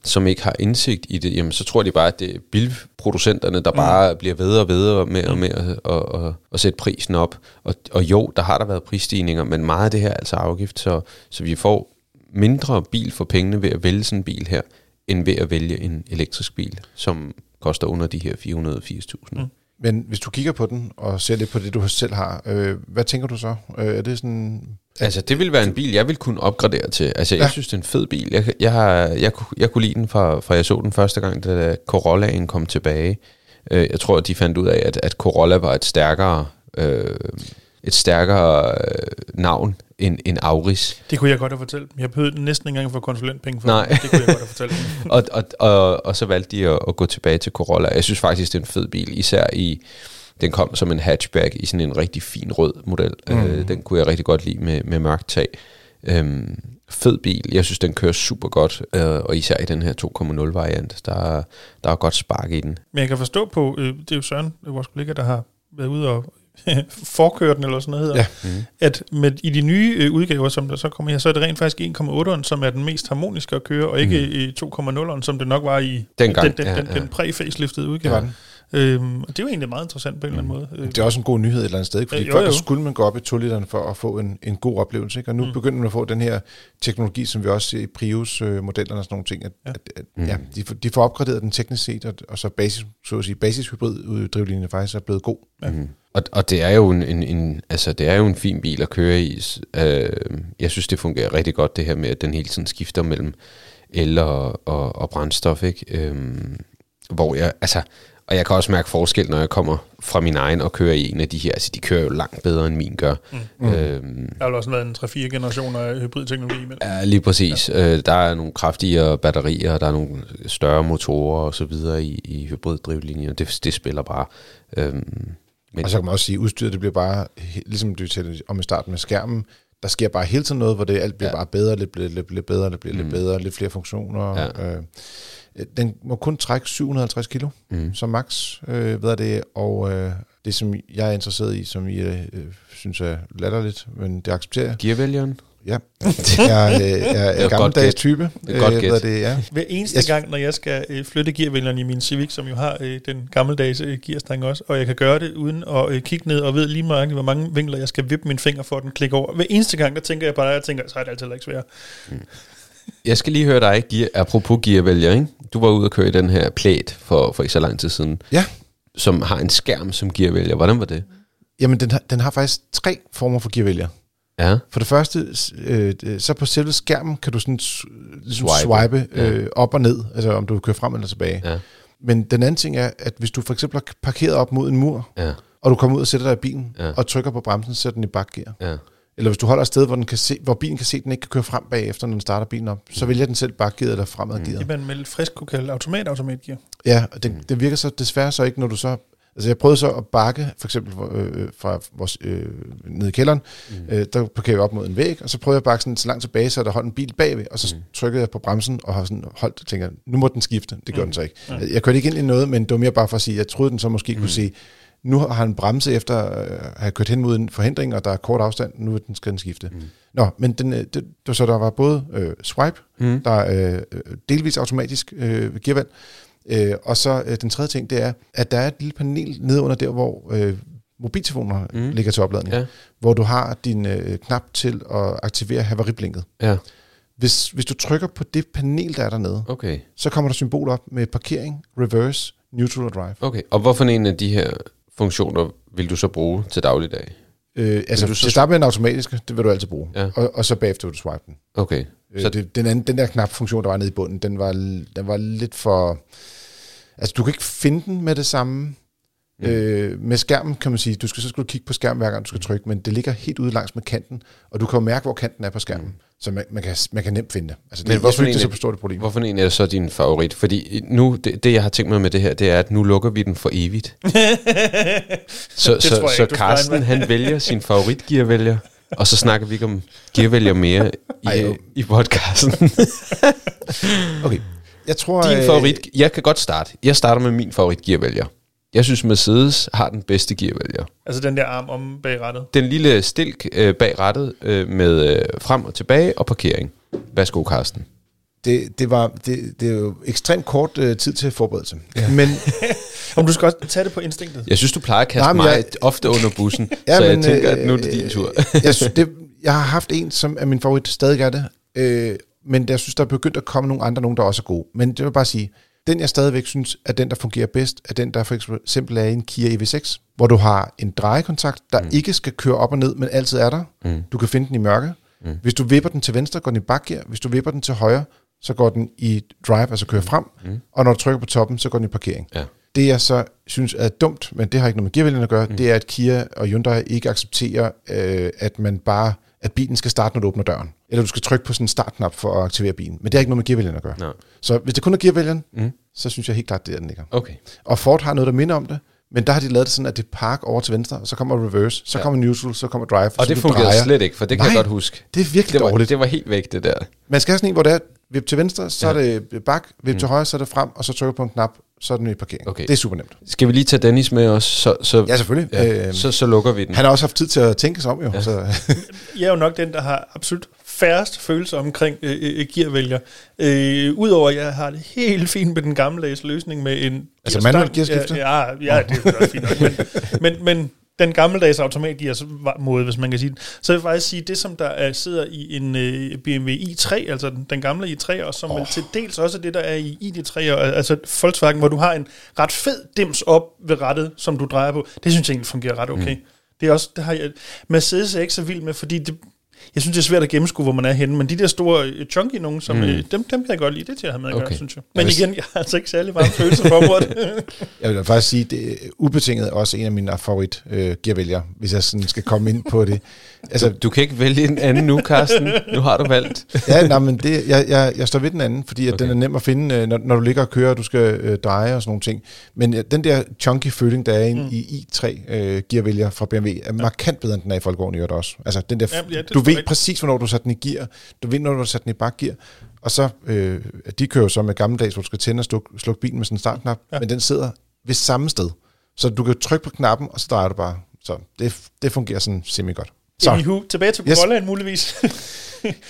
som ikke har indsigt i det, jamen, så tror de bare, at det er bilproducenterne, der mm. bare bliver ved og ved med og med at, at, at, at sætte prisen op. Og, og jo, der har der været prisstigninger, men meget af det her er altså afgift, så, så vi får mindre bil for pengene ved at vælge sådan en bil her, end ved at vælge en elektrisk bil, som koster under de her 480.000. Mm. Men hvis du kigger på den og ser lidt på det, du selv har, øh, hvad tænker du så? Øh, er det sådan... Altså, det ville være en bil, jeg ville kunne opgradere til. Altså, jeg Ja. synes, det er en fed bil. Jeg, jeg, har, jeg, kunne- jeg kunne lide den fra, fra jeg så den første gang, da Corollaen kom tilbage. Øh, Jeg tror, at de fandt ud af, at, at Corolla var et stærkere, øh, et stærkere øh, navn end, end Auris. Det kunne jeg godt have fortalt. Jeg behøvede næsten ikke engang få konsulentpenge for Nej. det. Kunne jeg godt have fortalt. <laughs> Og, og, og, og så valgte de at, at gå tilbage til Corolla. Jeg synes faktisk, det er en fed bil, især i... Den kom som en hatchback i sådan en rigtig fin rød model. Mm. Øh, den kunne jeg rigtig godt lide med, med mørkt tag. Øhm, fed bil. Jeg synes, den kører super godt. Øh, og især i den her 2.0 variant. Der, er- der er godt spark i den. Men jeg kan forstå på, øh, det er jo Søren, øh, vores kollega, der har været ude og <laughs> forkørten, eller sådan noget hedder, Ja. Mhm. at med, i de nye øh, udgaver, som der så kommer her, så er det rent faktisk 1,8'eren, som er den mest harmoniske at køre, og ikke øh, 2,0'eren, som det nok var i Mhm. Dengang, den, den, ja, den, ja. den præ-faceliftede Det udgave. den. Øhm, og det er jo egentlig meget interessant på en eller anden måde. Øh, Det er også en god nyhed et eller andet sted, fordi Øh, jo, før jo. skulle man gå op i 2 literen for at få en, en god oplevelse. Ikke? Og nu mm. begynder man at få den her teknologi, som vi også ser i Prius-modellerne og sådan nogle ting. At, ja. At, at, Mm. ja, de, får, de får opgraderet den teknisk set, og, og så basis, så at sige, basishybrid-drivlinjen faktisk er blevet god. Mm. Og, og det er jo en, en, en altså det er jo en fin bil at køre i. Øh, jeg synes det fungerer rigtig godt det her med at den hele tiden skifter mellem el og, og, og brændstof, ikke? Øhm, hvor jeg altså og jeg kan også mærke forskel, når jeg kommer fra min egen og kører i en af de her. Altså, de kører jo langt bedre, end min gør. Mm. Øhm, der har jo også været en 3-4 generationer af hybridteknologi imellem. Ja, lige præcis. Ja. Øh, der er nogle kraftigere batterier, der er nogle større motorer og så videre i, i hybriddrivlinjer. Det, det spiller bare. Øhm, men, Og så kan man også sige, at udstyret det bliver bare, ligesom du talte om i starten med skærmen, der sker bare hele tiden noget, hvor det alt bliver Ja. bare bedre, lidt, lidt, lidt, lidt bedre, det bliver mm. Mm. lidt bedre, lidt flere funktioner. Ja. Øh, den må kun trække 750 kilo mm, som max, øh, ved jeg det, og øh, det som jeg er interesseret i, som I øh, synes er latterligt, men det accepterer jeg. gearvælgeren? Ja, <laughs> jeg er, øh, er, er gammeldags type. Det er godt det, ja. Hver eneste Jeg- gang, når jeg skal øh, flytte gearvælgeren i min Civic, som jo har øh, den gammeldags øh, gearstang også, og jeg kan gøre det uden at øh, kigge ned og ved lige meget, hvor mange vinkler jeg skal vippe min finger for, at den klikker over. Hver eneste gang, der tænker jeg bare, jeg tænker, så er det altid ikke svært. Jeg skal lige høre dig, gear, apropos gearvælger, ikke? Du var ude og køre i den her plæt for, for ikke så lang tid siden. Ja. Som har en skærm som gearvælger. Hvordan var det? Jamen, den har, den har faktisk tre former for gearvælger. Ja. For det første, øh, så på selve skærmen kan du sådan ligesom Swipe. swipe, øh, op og ned, altså om du kører frem eller tilbage. Ja. Men den anden ting er, at hvis du for eksempel har parkeret op mod en mur, Ja. og du kommer ud og sætter dig i bilen, Ja. og trykker på bremsen, så er den i bakgear. Ja. Eller hvis du holder et sted, hvor, den kan se, hvor bilen kan se, at den ikke kan køre frem bagefter, når den starter bilen op, så vælger den selv bakgear eller fremadgear. Det man med lidt frisk kunne kalde automat-automatgear. Ja, og det, det virker så desværre så ikke, når du så... Altså jeg prøvede så at bakke, for eksempel øh, fra vores, øh, nede i kælderen, mm. øh, der parkerede jeg op mod en væg, og så prøvede jeg at bakke sådan så langt tilbage, så der holdt en bil bagved, og så mm. trykkede jeg på bremsen og har sådan holdt og tænker, nu må den skifte. Det gjorde mm. den så ikke. Mm. Jeg kørte ikke ind i noget, men det var mere bare for at sige, jeg troede, den så måske mm. kunne se, nu har han bremse efter øh, at have kørt hen mod en forhindring, og der er kort afstand, nu den skal den skifte. Mm. Nå, men den, øh, det, så der var både øh, swipe, Mm. der er øh, delvis automatisk øh, gearvalg, Øh, og så øh, den tredje ting, det er, at der er et lille panel nede under der, hvor øh, mobiltelefoner mm. ligger til opladning, Ja. hvor du har din øh, knap til at aktivere havariblinket. Ja. Hvis, hvis du trykker på det panel, der er dernede, Okay. så kommer der symbol op med parkering, reverse, neutral og drive. Okay. Og hvorfor en af de her funktioner vil du så bruge til dagligdag? Øh, altså, du så- til starte med den automatiske, det vil du altid bruge. Ja. Og, og så bagefter vil du swipe den. Okay. Så Så det, den, anden, den der knapfunktion, der var nede i bunden, den var, den var lidt for... Altså, du kan ikke finde den med det samme. Mm. Øh, med skærmen kan man sige, du skal så skal du kigge på skærmen hver gang du skal trykke, men det ligger helt ude langs med kanten, og du kan jo mærke, hvor kanten er på skærmen. Mm. Så man, man, kan, man kan nemt finde det. Altså, det, Men hvorfor ikke, det er så stort et problem. Hvorfor en er så din favorit? Fordi nu, det, det jeg har tænkt mig med det her, det er, at nu lukker vi den for evigt. <laughs> så Det så, så ikke, skal Carsten, han vælger sin favoritgearvælger, og så snakker vi ikke om gearvælger mere Ej, i, jo. i podcasten. <laughs> Okay. Jeg tror, Din øh, favorit, jeg kan godt starte. Jeg starter med min favoritgearvælger. Jeg synes, Mercedes har den bedste gearvælger. Altså den der arm om bag rattet. Den lille stilk øh, bag rattet øh, med øh, frem og tilbage og parkering. Værsgo, Carsten. Det, det, var, det, det er jo ekstremt kort øh, tid til forberedelse. Ja. Men <laughs> Om du skal også tage det på instinktet. Jeg synes, du plejer at kaste Nej, mig jeg- ofte under bussen, <laughs> Ja, så jeg men, tænker, øh, at nu er det din tur. jeg, synes, det, jeg har haft en, som er min favorit, stadig er det. Øh, men jeg synes, der er begyndt at komme nogle andre, nogen der også er gode. Men det vil bare sige, den jeg stadigvæk synes er den, der fungerer bedst, er den, der for eksempel er i en Kia EV6, hvor du har en drejekontakt, der mm. ikke skal køre op og ned, men altid er der. Mm. Du kan finde den i mørke. Mm. Hvis du vipper den til venstre, går den i bakgear. Hvis du vipper den til højre, så går den i drive, altså kører frem. Mm. Og når du trykker på toppen, så går den i parkering. Ja. Det jeg så synes er dumt, men det har ikke noget med gearvælgen at gøre, mm. det er, at Kia og Hyundai ikke accepterer, øh, at man bare at bilen skal starte, når du åbner døren. Eller du skal trykke på sådan en startknap for at aktivere bilen. Men det har ikke noget med gearvælgen at gøre. Nå. Så hvis det kun er gearvælgen, Mm. så synes jeg helt klart, det er den ligger. Okay. Og Ford har noget, der minder om det, men der har de lavet det sådan, at det park over til venstre, og så kommer reverse, så Ja. kommer neutral, så kommer drive, Og så det fungerede drejer. slet ikke, for det kan Nej. jeg godt huske. Det er virkelig Det var, dårligt. det var helt væk, det der. Man skal have sådan en, hvor det er, vip til venstre, så Ja. ja. er det bak, vip mm. til højre, så er det frem, og så trykker på en knap, så er den i parkering. Okay. Det er super nemt. Skal vi lige tage Dennis med os? Så, så, Ja, selvfølgelig. ja, Øhm, så, så lukker vi den. han har også haft tid til at tænke sig om, jo. Ja. Så, <laughs> Jeg er jo nok den, der har absolut færrest følelser omkring øh, øh, gearvælger. Øh, Udover at jeg har det helt fint med den gammeldags løsning med en Altså manuel gearskifte? Ja, ja, ja, det er også fint nok. Men, <laughs> men, men den gammeldags automatgear måde, hvis man kan sige det. Så vil jeg faktisk sige, det som der er, sidder i en øh, BMW i3, altså den, den gamle i3, og som oh. til dels også er det, der er i ID3, og, altså Volkswagen, hvor du har en ret fed dims op ved rettet, som du drejer på. Det synes jeg egentlig fungerer ret okay. Mm. Det er også, det har jeg, Mercedes er ikke så vild med, fordi det, jeg synes, det er svært at gennemskue, hvor man er henne, men de der store øh, chunky nogen, som, mm. øh, dem, dem kan jeg godt lide, det til at have med at Okay. gøre, synes jeg. Men hvis- igen, jeg har altså ikke særlig varme følelser for området. <laughs> jeg vil faktisk sige, det er ubetinget også en af mine favorit øh, gearvælgere, hvis jeg sådan skal komme ind på det. Altså, Du kan ikke vælge en anden nu, Carsten. Nu har du valgt. ja, nej, men det, jeg, jeg, jeg står ved den anden, fordi at Okay. den er nem at finde, øh, når, når du ligger og kører, og du skal øh, dreje og sådan nogle ting. Men øh, den der chunky føling, der er i, mm. i i3 øh, gearvælger fra BMW, er markant bedre, end den er i Folkevogn i øvrigt også. Altså, den der, Ja, ja, du ved præcis, hvornår du sætter den i gear. Du ved, når du har sat den i bakgear. Og så, øh, de kører jo så med gammeldags, hvor du skal tænde og slukke, slukke bilen med sådan en startknap, ja. men den sidder ved samme sted. Så du kan trykke på knappen, og så drejer du bare. Så det, det fungerer sådan semi-godt. Så. Anywho, tilbage til Yes. Corollaen muligvis. <laughs>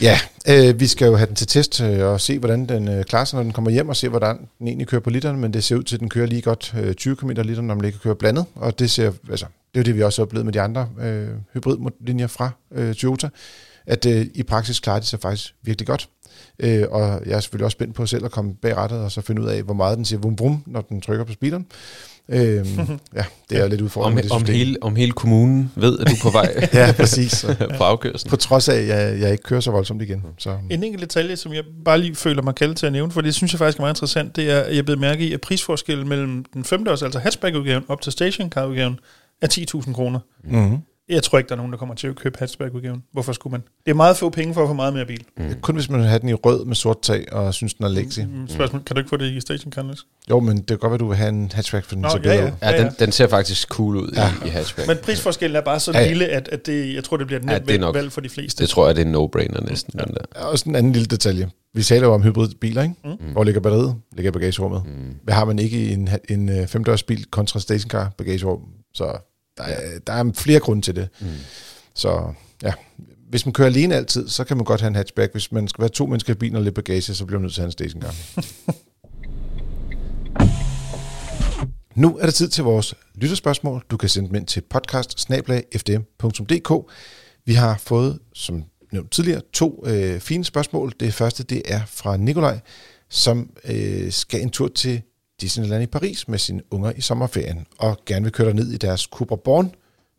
Ja, øh, vi skal jo have den til test øh, og se, hvordan den øh, klarer sig, når den kommer hjem, og se, hvordan den egentlig kører på literen, men det ser ud til, at den kører lige godt øh, 20 km liter, når man ikke kører blandet, og det ser, altså, det er jo det, vi også har oplevet med de andre øh, hybridlinjer fra øh, Toyota, at øh, i praksis klarer de sig faktisk virkelig godt. Øh, og jeg er selvfølgelig også spændt på selv at komme bag rattet og så finde ud af, hvor meget den siger vum vum, når den trykker på speederen. Øh, <laughs> ja, det er lidt Om, udfordrende med det om, system. hele, om hele kommunen ved, at du er på vej <laughs> Ja, præcis. <laughs> på afkørslen. På trods af, at jeg, jeg ikke kører så voldsomt igen. Så. En enkelt detalje, som jeg bare lige føler mig kaldet til at nævne, for det synes jeg faktisk er meget interessant, det er, at jeg blev mærke i, at prisforskellen mellem den femte års, altså hatchback-udgaven, op til stationcar-udgaven, er 10.000 kroner. Mm-hmm. Jeg tror ikke, der er nogen, der kommer til at købe hatchback-udgaven. Hvorfor skulle man? Det er meget få penge for at få meget mere bil. Mm. Kun hvis man vil have den i rød med sort tag, og synes, den er lægtig. Mm. Mm, Spørgsmål, kan du ikke få det i stationcar, Niels? Jo, men det kan godt være, du vil have en hatchback, for den Nå, ser ja, ja. ud. Ja, den, den ser faktisk cool ud Ja. i, i hatchback. Men prisforskellen er bare så Ja, ja. lille, at, at det, jeg tror, det bliver et Ja, nemt det valg, nok- valg for de fleste. Det tror jeg, det er en no-brainer næsten. Den der. Er Også en anden lille detalje. Vi taler jo om hybridbiler, ikke? Mm. Hvor ligger batteriet? Ligger i bagagerummet. Mm. Hvad har man ikke i en, en øh, femdørsbil kontra stationcar bagagerum? Så der er, der er flere grunde til det. Mm. Så ja, hvis man kører alene altid, så kan man godt have en hatchback. Hvis man skal være to mennesker i bilen og lidt bagage, så bliver man nødt til at have en stationcar. nu er det tid til vores lytterspørgsmål. Du kan sende dem ind til podcast Vi har fået, som nævnt tidligere, to øh, fine spørgsmål. Det første, det er fra Nikolaj, som øh, skal en tur til Disneyland i Paris med sine unger i sommerferien, og gerne vil køre ned i deres Cooper Born.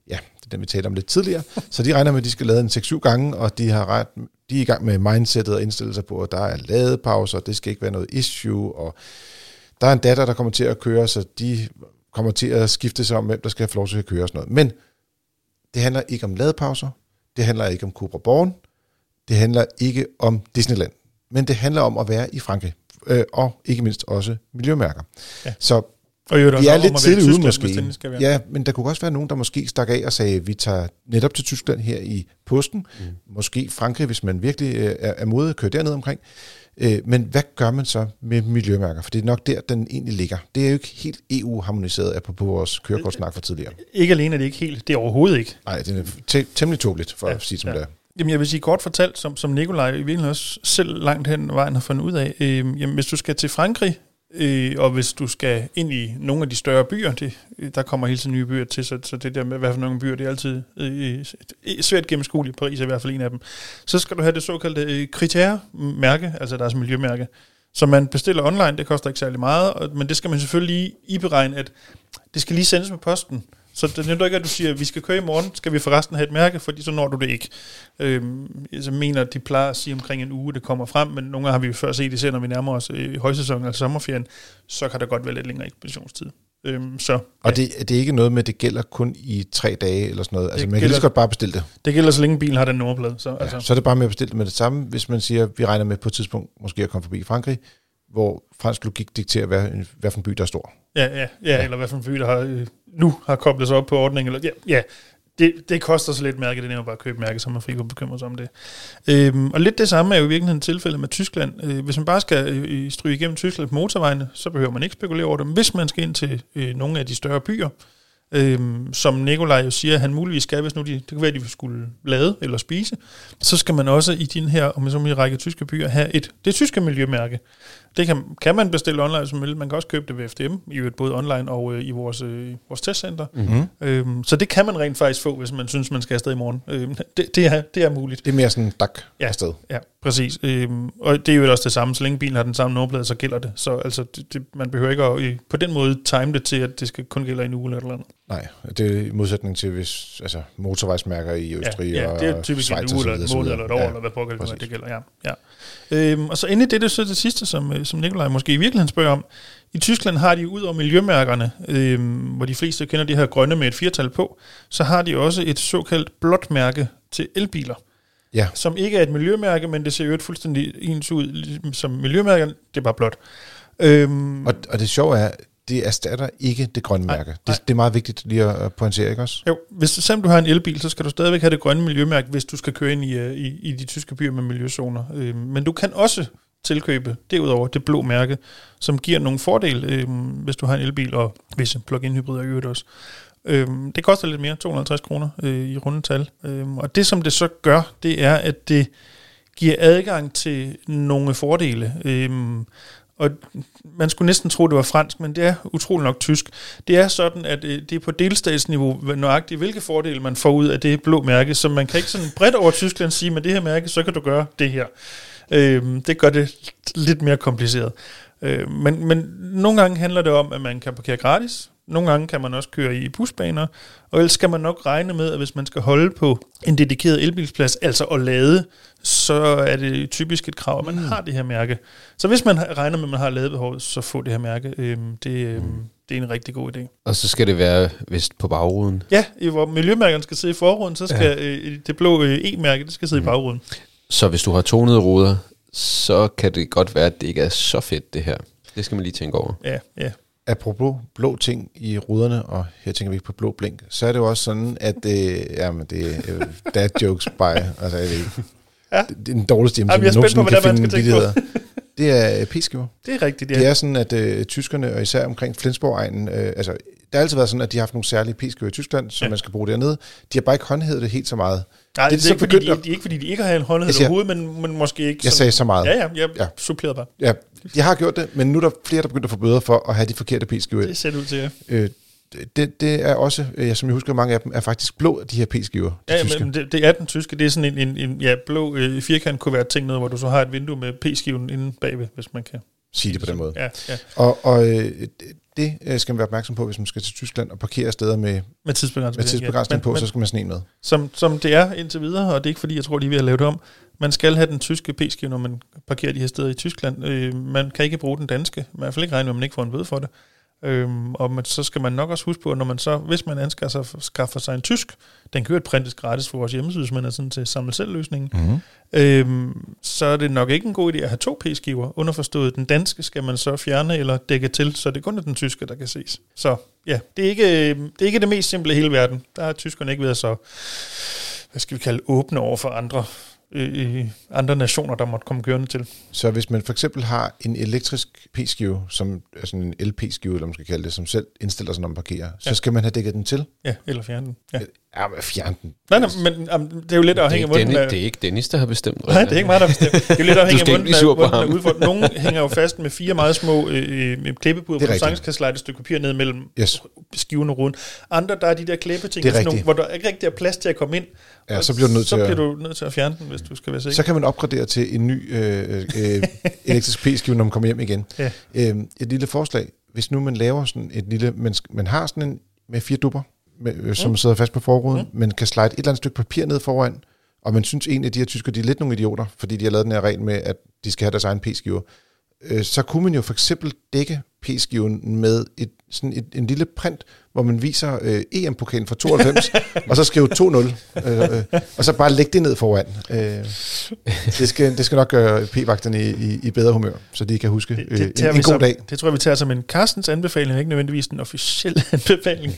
Ja, det er den, vi talte om lidt tidligere. Så de regner med, at de skal lade en 6-7 gange, og de har ret, de er i gang med mindsetet og indstille sig på, at der er ladepauser, det skal ikke være noget issue, og der er en datter, der kommer til at køre, så de kommer til at skifte sig om, hvem der skal have lov til at køre og sådan noget. Men det handler ikke om ladepauser, det handler ikke om Cooper Born, det handler ikke om Disneyland, men det handler om at være i Frankrig, øh, og ikke mindst også miljømærker. Ja. Så Og i øvrigt vi er om lidt tidligt ude måske. skal være. Ja, men der kunne også være nogen, der måske stak af og sagde, vi tager netop til Tyskland her i påsken. Mm. Måske Frankrig, hvis man virkelig øh, er, er modig at køre derned omkring. Øh, men hvad gør man så med miljømærker? For det er nok der, den egentlig ligger. Det er jo ikke helt EU-harmoniseret af på vores kørekortsnak fra tidligere. Ikke alene er det ikke helt, det er overhovedet ikke. Nej, det er temmelig tåbeligt, for ja, at sige som ja. det er. Jamen jeg vil sige kort fortalt, som, som Nikolaj i virkeligheden også selv langt hen vejen har fundet ud af, øh, jamen hvis du skal til Frankrig, øh, og hvis du skal ind i nogle af de større byer, det, øh, der kommer hele tiden nye byer til, så, så det der med, hvad for nogle byer, det er altid øh, øh svært gennemskueligt. Paris er i hvert fald en af dem. Så skal du have det såkaldte øh, kritermærke, altså deres miljømærke, som man bestiller online, det koster ikke særlig meget, og, men det skal man selvfølgelig lige iberegne, at det skal lige sendes med posten. Så det nytter ikke, at du siger, at vi skal køre i morgen, skal vi forresten have et mærke, fordi så når du det ikke. Øhm, jeg mener, at de plejer at sige omkring en uge, det kommer frem, men nogle gange har vi jo før set, især når vi nærmer os øh, højsæsonen, altså sommerferien, så kan der godt være lidt længere ekspeditionstid. Øhm, så Og det, det er ikke noget med, at det gælder kun i tre dage eller sådan noget. Altså, Det man kan lige gælder- så godt bare bestille det. det gælder, så længe bilen har den nummerplade. Så, Ja, altså, så er det bare med at bestille det med det samme, hvis man siger, at vi regner med på et tidspunkt måske at komme forbi Frankrig, hvor fransk logik dikterer, hvad, hvad for en by, der er stor. ja, ja, ja, eller hvad for en by, der har, øh, nu har koblet sig op på ordningen. Eller, ja, ja, det, det koster så lidt mærke, det er nemmere bare at købe mærke, så man fri for bekymre sig om det. Øhm, og lidt det samme er jo i virkeligheden tilfældet med Tyskland. Øh, hvis man bare skal øh, stryge igennem Tyskland på motorvejene, så behøver man ikke spekulere over det. Men hvis man skal ind til øh, nogle af de større byer, øhm, som Nikolaj jo siger, han muligvis skal, hvis nu de, det kan være, de skulle lade eller spise, så skal man også i din her, om så i række tyske byer, have et, det tyske miljømærke. Det kan, kan man bestille online som Man kan også købe det ved FDM, i øvrigt både online og øh, i vores, øh, vores testcenter. Mm-hmm. Øhm, så det kan man rent faktisk få, hvis man synes, man skal afsted i morgen. Øhm, det, det, er, det er muligt. Det er mere sådan dak Ja. afsted. Ja, præcis. Øhm, og det er jo også det samme. Så længe bilen har den samme nummerplade, så gælder det. Så altså, det, det, man behøver ikke at, på den måde time det til, at det skal kun gælde i en uge eller et eller andet. Nej, det er i modsætning til hvis, altså, motorvejsmærker i Østrig ja, ja, og det er typisk Schweiz en uge eller måned eller et år, Ja, eller hvad pokker det, det gælder. Ja, ja. Øhm, og så endelig det, det er så det sidste, som, øh, som Nikolaj måske i virkeligheden spørger om. I Tyskland har de ud over miljømærkerne, øhm, hvor de fleste kender de her grønne med et firtal på, så har de også et såkaldt blåt mærke til elbiler Ja, som ikke er et miljømærke, men det ser jo et fuldstændig ens ud ligesom som miljømærke, det er bare blåt. Øhm, og, og det sjove er, det erstatter ikke det grønne Nej, mærke. nej. Det, det er meget vigtigt lige at at pointere, ikke også? jo, hvis selvom du har en elbil, så skal du stadigvæk have det grønne miljømærke, hvis du skal køre ind i, øh, i, i de tyske byer med miljøzoner. Øhm, men du kan også tilkøbe derudover det blå mærke, som giver nogle fordele, øhm, hvis du har en elbil og visse plug-in hybrider i øvrigt også. Øhm, det koster lidt mere, 250 kroner øh, i rundetal. Øhm, og det som det så gør, det er, at det giver adgang til nogle fordele. Øhm, og man skulle næsten tro, det var fransk, men det er utrolig nok tysk. Det er sådan, at øh, det er på delstatsniveau nøjagtigt, hvilke fordele man får ud af det blå mærke, så man kan ikke sådan bredt over Tyskland sige, med det her mærke, så kan du gøre det her. Øh, det gør det lidt mere kompliceret. Øh, men, men nogle gange handler det om, at man kan parkere gratis. Nogle gange kan man også køre i busbaner. Og ellers skal man nok regne med, at hvis man skal holde på en dedikeret elbilsplads, altså at lade, så er det typisk et krav, at man har det her mærke. Så hvis man regner med, at man har ladebehov, så få det her mærke. Øhm, det, øhm, det er en rigtig god idé. Og så skal det være vist på bagruden. Ja, i hvor miljømærkerne skal sidde i forruden, så skal ja. øh, det blå øh, E-mærke, det skal sidde mm. i bagruden. Så hvis du har tonede ruder, så kan det godt være, at det ikke er så fedt, det her. Det skal man lige tænke over. Ja, ja. Apropos blå ting i ruderne, og her tænker vi ikke på blå blink, så er det jo også sådan, at det, jamen det er øh, dad jokes by, altså jeg ved ikke. Ja. Det, det er den dårligste hjemmeside, jeg er spændt på, hvordan man skal tænke. Det er øh, p-skiver. Det er rigtigt, ja. Det er sådan, at øh, tyskerne, og især omkring Flensborg-egnen, øh, altså, det har altid været sådan, at de har haft nogle særlige p-skiver i Tyskland, som Ja. man skal bruge dernede. De har bare ikke håndhævet det helt så meget. Nej, det, det det, er er så ikke, fordi, de, de, ikke fordi de ikke har en håndhed Jeg siger- overhovedet, men, men måske ikke Jeg sagde så meget. Ja, ja, jeg ja. Supplerede bare. Ja, de har gjort det, men nu er der flere, der begynder at få bøder for at have de forkerte p-skiver. Det ser det ud til, ja. Øh, det, det er også, øh, som jeg husker, mange af dem er faktisk blå, de her p-skiver. De Ja, tyske. men det, det er den tyske. Det er sådan en, en, en ja, blå øh, firkant kunne være ting noget, hvor du så har et vindue med p-skiven inde bagved, hvis man kan. Sige det på den måde. Ja, ja. Og, og øh, det øh, skal man være opmærksom på, hvis man skal til Tyskland og parkere steder med, Med tidsbegrænsning. med tidsbegrænsning ja. på, men, så skal man sådan en med. som, som det er indtil videre, og det er ikke fordi, jeg tror, de er ved at lave det om. Man skal have den tyske p-skive, når man parkerer de her steder i Tyskland. Øh, man kan ikke bruge den danske. Man i hvert fald ikke regne med, at man ikke får en bøde for det. Øhm, og man, så skal man nok også huske på, at når man så, hvis man anskaffer sig, skaffer sig en tysk, den kan jo printes gratis på vores hjemmeside, hvis man er sådan til samle selv løsningen. Mm-hmm. øhm, så er det nok ikke en god idé at have to p-skiver. Underforstået, den danske skal man så fjerne eller dække til, så det kun er den tyske, der kan ses. Så ja, det er ikke det, er ikke det mest simple i hele verden. Der har tyskerne ikke været så, hvad skal vi kalde, åbne over for andre, øh, andre nationer, der måtte komme kørende til. Så hvis man for eksempel har en elektrisk p-skive, som sådan en LP-skive, eller man skal kalde det, som selv indstiller sig, når man parkerer, ja. Ja. så skal man have dækket den til. Ja, eller fjerne den. Ja. Ja, men fjern den. Nej, nej, men det er jo lidt afhængigt af, hvordan Dennis, er- det er ikke Dennis, der har bestemt. Nej, det er ikke mig, der bestemmer. Det er jo lidt <laughs> afhængigt af, hvordan den er, udfordret. Nogle hænger jo fast med fire meget små øh, øh, er hvor du sagtens kan slide et stykke papir ned mellem Yes. skiven og ruden. Andre, der er de der klæbeting, er nogle, hvor der ikke rigtig er plads til at komme ind. Ja, så bliver du nødt så til at- bliver du nødt til at fjerne den, hvis du skal være sikker. Så kan man opgradere til en ny øh, øh, <laughs> elektrisk p-skive, når man kommer hjem igen. Ja. Øh, et lille forslag. Hvis nu man laver sådan et lille... Man, man har sådan en med fire dupper, med, øh, som Mm. sidder fast på forruden. Mm. Man kan slide et eller andet stykke papir ned foran, og man synes en af de her tysker, de er lidt nogle idioter, fordi de har lavet den her regel med, at de skal have deres egen p-skiver. Øh, så kunne man jo for eksempel dække P-skiven med et, sådan et, en lille print, hvor man viser øh, EM-pokalen fra 92, <laughs> og så skrive 2-0, øh, øh, og så bare lægge det ned foran. Øh, det, skal, det skal nok gøre P-vagterne i, i, i bedre humør, så de kan huske øh, Det, en, tager en vi god som, dag. det tror jeg, vi tager som en Carstens anbefaling, ikke nødvendigvis den officielle <laughs> anbefaling.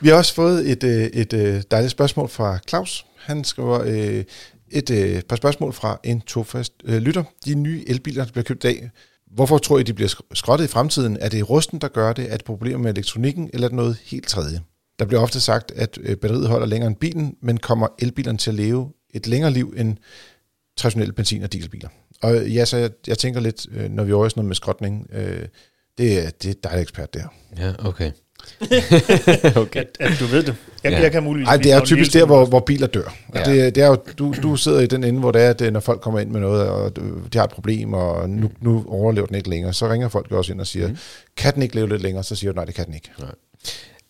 Vi har også fået et, øh, et øh, dejligt spørgsmål fra Claus. Han skriver øh, et øh, par spørgsmål fra en tofast øh, lytter. De nye elbiler, der bliver købt i dag, hvorfor tror I, de bliver skrottet i fremtiden? Er det rusten, der gør det? Er det problemer med elektronikken, eller er det noget helt tredje? Der bliver ofte sagt, at øh, batteriet holder længere end bilen, men kommer elbilerne til at leve et længere liv end traditionelle benzin- og dieselbiler? Og øh, ja, så jeg, jeg tænker lidt, øh, når vi over i sådan noget med skrotning, øh, det, det er dig, ekspert der. Ja, okay. <laughs> okay. At, at du ved det. Jeg, Ja. jeg kan muligvis... Nej, det er typisk der, hvor, hvor biler dør. Ja. Det, det er jo, du, du sidder i den ende, hvor det er, at øh, når folk kommer ind med noget, og du- de har et problem, og nu, nu overlever den ikke længere, så ringer folk jo også ind og siger, mm. kan den ikke leve lidt længere? Så siger du, nej, det kan den ikke.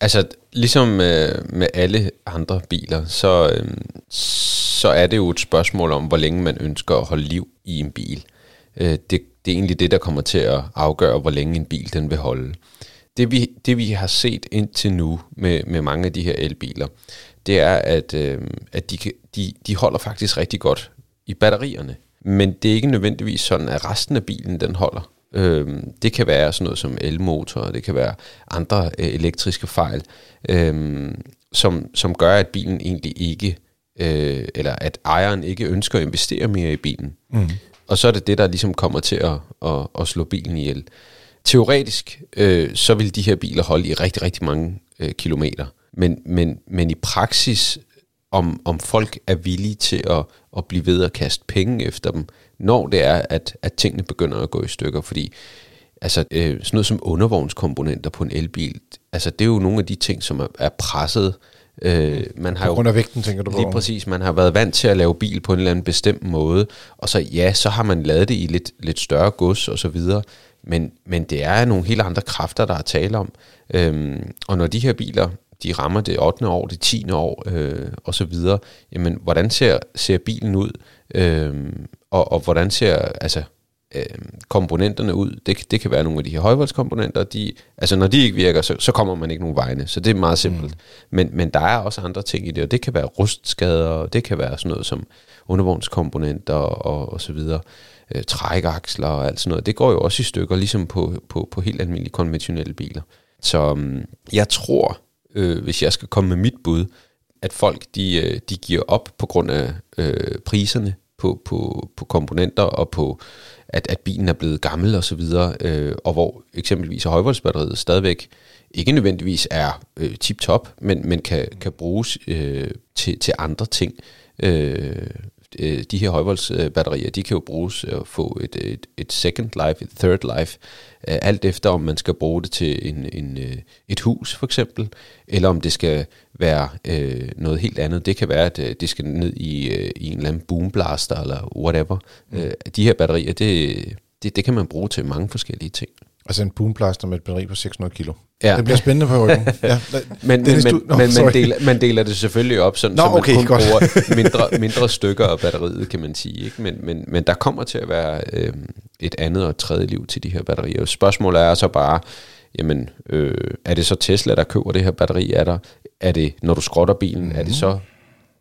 Altså, ligesom øh, med alle andre biler, så, øh, så er det jo et spørgsmål om, hvor længe man ønsker at holde liv i en bil. Øh, det, det er egentlig det, der kommer til at afgøre, hvor længe en bil den vil holde. Det vi, det vi har set indtil nu med, med mange af de her elbiler, det er, at, øh, at de, kan, de, de holder faktisk rigtig godt i batterierne. Men det er ikke nødvendigvis sådan, at resten af bilen den holder. Øhm, det kan være sådan noget som elmotor, det kan være andre øh, elektriske fejl, øhm, som, som gør, at bilen egentlig ikke, øh, eller at ejeren ikke ønsker at investere mere i bilen. Mm. Og så er det det, der ligesom kommer til at, at, at slå bilen ihjel. Teoretisk, øh, så vil de her biler holde i rigtig, rigtig mange øh, kilometer. Men, men, men i praksis, om, om folk er villige til at, at blive ved at kaste penge efter dem, når det er, at, at tingene begynder at gå i stykker. Fordi altså, øh, sådan noget som undervognskomponenter på en elbil, altså, det er jo nogle af de ting, som er, er presset. Øh, man har På grund af vægten, tænker du på? Lige præcis. Man har været vant til at lave bil på en eller anden bestemt måde, og så ja, så har man lavet det i lidt, lidt større gods og så videre, men, men det er nogle helt andre kræfter, der er tale om. Øhm, og når de her biler, de rammer det 8. år, det 10. år øh, og så videre, jamen hvordan ser, ser bilen ud, øhm, og, og hvordan ser altså, øh, komponenterne ud. Det, det kan være nogle af de her højvoldskomponenter. De, altså når de ikke virker, så, så kommer man ikke nogen vegne. Så det er meget simpelt. Mm. Men, men der er også andre ting i det, og det kan være rustskader, og det kan være sådan noget som undervognskomponenter og, og så videre. Øh, trækaksler og alt sådan noget. Det går jo også i stykker, ligesom på, på, på helt almindelige konventionelle biler. Så um, jeg tror, øh, hvis jeg skal komme med mit bud, at folk de, øh, de giver op på grund af øh, priserne på, på, på komponenter og på, at, at bilen er blevet gammel og så videre, øh, og hvor eksempelvis højvoldsbatteriet stadigvæk ikke nødvendigvis er øh, tip-top, men, men kan, kan bruges øh, til, til andre ting. Øh, øh, de her højvoldsbatterier, de kan jo bruges at få et, et, et second life, et third life, øh, alt efter om man skal bruge det til en, en, øh, et hus for eksempel, eller om det skal være øh, noget helt andet. Det kan være, at øh, det skal ned i, øh, i en eller anden boomblaster eller whatever. Mm. Øh, de her batterier, det, det, det kan man bruge til mange forskellige ting. Altså en boomblaster med et batteri på 600 kilo. Ja. Det bliver spændende på ryggen. <laughs> ja, Men, Dennis, men, du- Nå, men, man, deler, man deler det selvfølgelig op, sådan, Nå, så man okay, kun godt. bruger mindre, mindre stykker af batteriet, kan man sige. Ikke? Men, men, men der kommer til at være øh, et andet og et tredje liv til de her batterier. Spørgsmålet er så bare, jamen, øh, er det så Tesla, der køber det her batteri? Er, der, er det, når du skrotter bilen, mm. er det så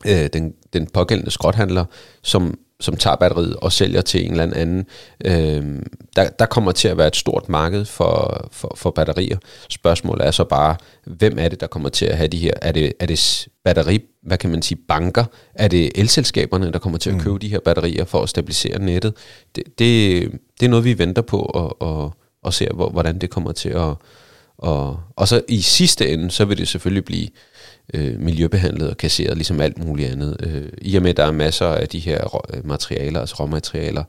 øh, den, den pågældende skrothandler, som, som tager batteriet og sælger til en eller anden. Øh, der, der kommer til at være et stort marked for, for, for batterier. Spørgsmålet er så bare, hvem er det, der kommer til at have de her? Er det, er det batteri, hvad kan man sige, banker? Er det elselskaberne, der kommer til at købe de her batterier for at stabilisere nettet? Det, det, det er noget, vi venter på og, og, og ser, hvor, hvordan det kommer til at... Og, og så i sidste ende, så vil det selvfølgelig blive øh, Øh, miljøbehandlet og kasseret, ligesom alt muligt andet. Øh, I og med, at der er masser af de her rå, øh, materialer, altså råmaterialer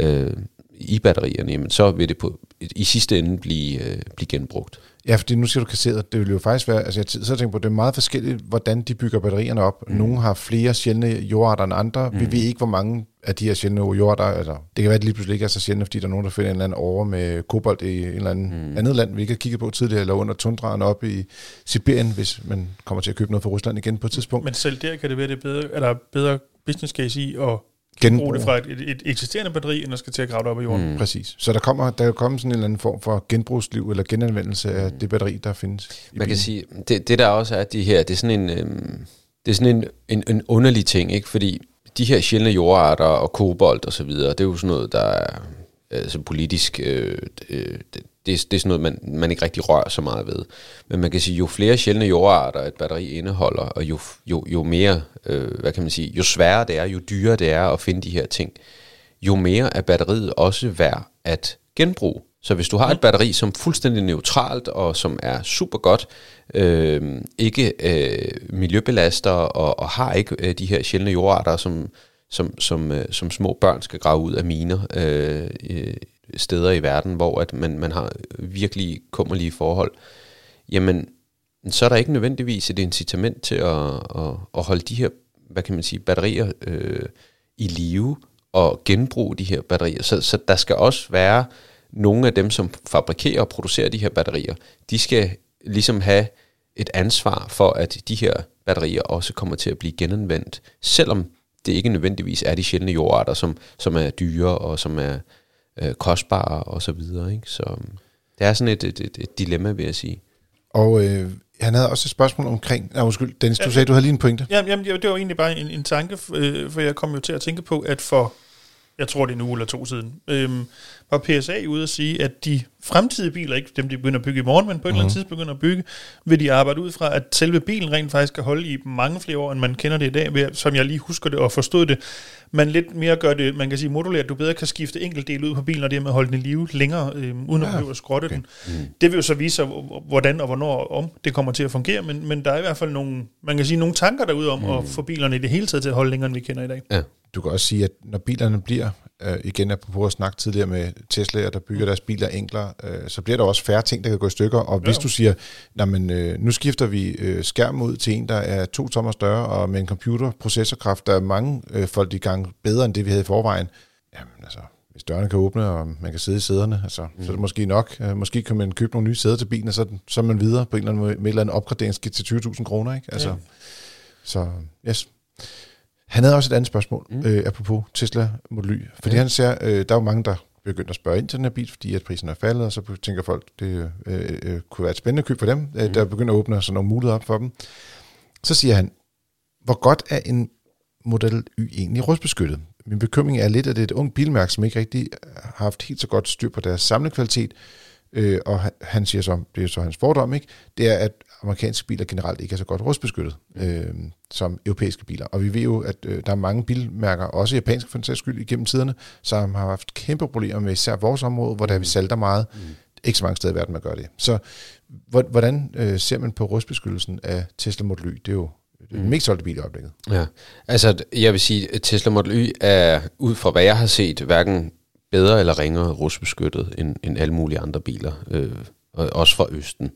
øh, i batterierne, jamen, så vil det på, i sidste ende blive, øh, blive genbrugt. Ja, fordi nu siger du kasseret. Det vil jo faktisk være, altså jeg og tænker på, det er meget forskelligt, hvordan de bygger batterierne op. Mm. Nogle har flere sjældne jordarter end andre. Mm. Vi ved ikke, hvor mange af de her sjældne jordarter, altså det kan være, at de lige pludselig ikke er så sjældne, fordi der er nogen, der finder en eller anden over med kobolt i en eller anden mm. andet land, vi ikke har kigget på tidligere, eller under tundraen op i Sibirien, hvis man kommer til at købe noget fra Rusland igen på et tidspunkt. Men selv der kan det være, det er bedre, er der bedre business case i at bruge det fra et, et, et eksisterende batteri, end at skal til at grave det op i jorden. Mm. Præcis. Så der kommer, der kommer sådan en eller anden form for genbrugsliv eller genanvendelse af det batteri, der findes. Man bilen. kan sige, det, det der også er de her, det er sådan en, øhm, det er sådan en, en, en underlig ting, ikke? Fordi de her sjældne jordarter og kobolt og så videre, det er jo sådan noget, der er altså politisk, øh, øh, det, det, er, det er sådan noget, man, man ikke rigtig rører så meget ved. Men man kan sige, jo flere sjældne jordarter et batteri indeholder, og jo, jo, jo mere, øh, hvad kan man sige, jo sværere det er, jo dyrere det er at finde de her ting, jo mere er batteriet også værd at genbruge. Så hvis du har et batteri, som er fuldstændig neutralt og som er super godt, øh, ikke øh, miljøbelaster og, og har ikke øh, de her sjældne jordarter, som, som, som, øh, som små børn skal grave ud af miner øh, steder i verden, hvor at man, man har virkelig kummerlige forhold, jamen så er der ikke nødvendigvis et incitament til at, at, at holde de her, hvad kan man sige, batterier øh, i live og genbruge de her batterier. Så, så der skal også være nogle af dem, som fabrikerer og producerer de her batterier, de skal ligesom have et ansvar for, at de her batterier også kommer til at blive genanvendt, selvom det ikke nødvendigvis er de sjældne jordarter, som, som er dyre og som er øh, kostbare og så videre. Ikke? Så øhm, det er sådan et, et, et, et dilemma, vil jeg sige. Og øh, han havde også et spørgsmål omkring... Nej, undskyld, Dennis, du ja, sagde, du havde lige en pointe. Jamen, jamen, det var egentlig bare en, en tanke, øh, for jeg kom jo til at tænke på, at for jeg tror det er en uge eller to siden, øhm, var PSA ude at sige, at de fremtidige biler, ikke dem de begynder at bygge i morgen, men på et mm. eller andet mhm. tidspunkt begynder at bygge, vil de arbejde ud fra, at selve bilen rent faktisk kan holde i mange flere år, end man kender det i dag, ved, som jeg lige husker det og forstod det. Man lidt mere gør det, man kan sige modulært, du bedre kan skifte enkelt del ud på bilen, og dermed holde den i live længere, øhm, uden ja, at behøve at skrotte okay. den. Mm. Det vil jo så vise hvordan og hvornår om det kommer til at fungere, men, men der er i hvert fald nogle, man kan sige, nogle tanker derude om mm. at få bilerne i det hele taget til at holde længere, end vi kender i dag. Ja. Du kan også sige, at når bilerne bliver, øh, igen på at snakke tidligere med Tesla'er, der bygger mm. deres biler enklere, øh, så bliver der også færre ting, der kan gå i stykker. Og hvis ja. du siger, men, øh, nu skifter vi øh, skærm ud til en, der er to tommer større, og med en computerprocessorkraft, der er mange øh, folk i gang bedre end det, vi havde i forvejen, jamen altså, hvis dørene kan åbne, og man kan sidde i sæderne, altså, mm. så er det måske nok. Øh, måske kan man købe nogle nye sæder til bilen, og så, så er man videre på en eller anden måde, med et eller andet opgraderingskit til 20.000 kroner. Ikke? Altså, ja. Så, yes. Han havde også et andet spørgsmål, mm. øh, apropos Tesla Model Y. Fordi ja. han ser, øh, der er jo mange, der begynder at spørge ind til den her bil, fordi at prisen er faldet, og så tænker folk, det øh, øh, kunne være et spændende køb for dem, øh, mm. der begynder at åbne sådan nogle muligheder op for dem. Så siger han, hvor godt er en Model Y egentlig rustbeskyttet? Min bekymring er lidt, at det er et ung bilmærke, som ikke rigtig har haft helt så godt styr på deres samlekvalitet, øh, og han siger så, det er så hans fordom, ikke? det er, at amerikanske biler generelt ikke er så godt rustbeskyttet øh, som europæiske biler. Og vi ved jo, at øh, der er mange bilmærker, også japanske for en sags skyld, igennem tiderne, som har haft kæmpe problemer med især vores område, hvor der vi salter meget. Mm. Ikke så mange steder i verden, man gør det. Så hvordan øh, ser man på rustbeskyttelsen af Tesla Model Y? Det er jo den mm. mest solgte bil i øjeblikket. Ja, altså jeg vil sige, at Tesla Model Y er, ud fra hvad jeg har set, hverken bedre eller ringere rustbeskyttet end, end alle mulige andre biler, øh, også fra Østen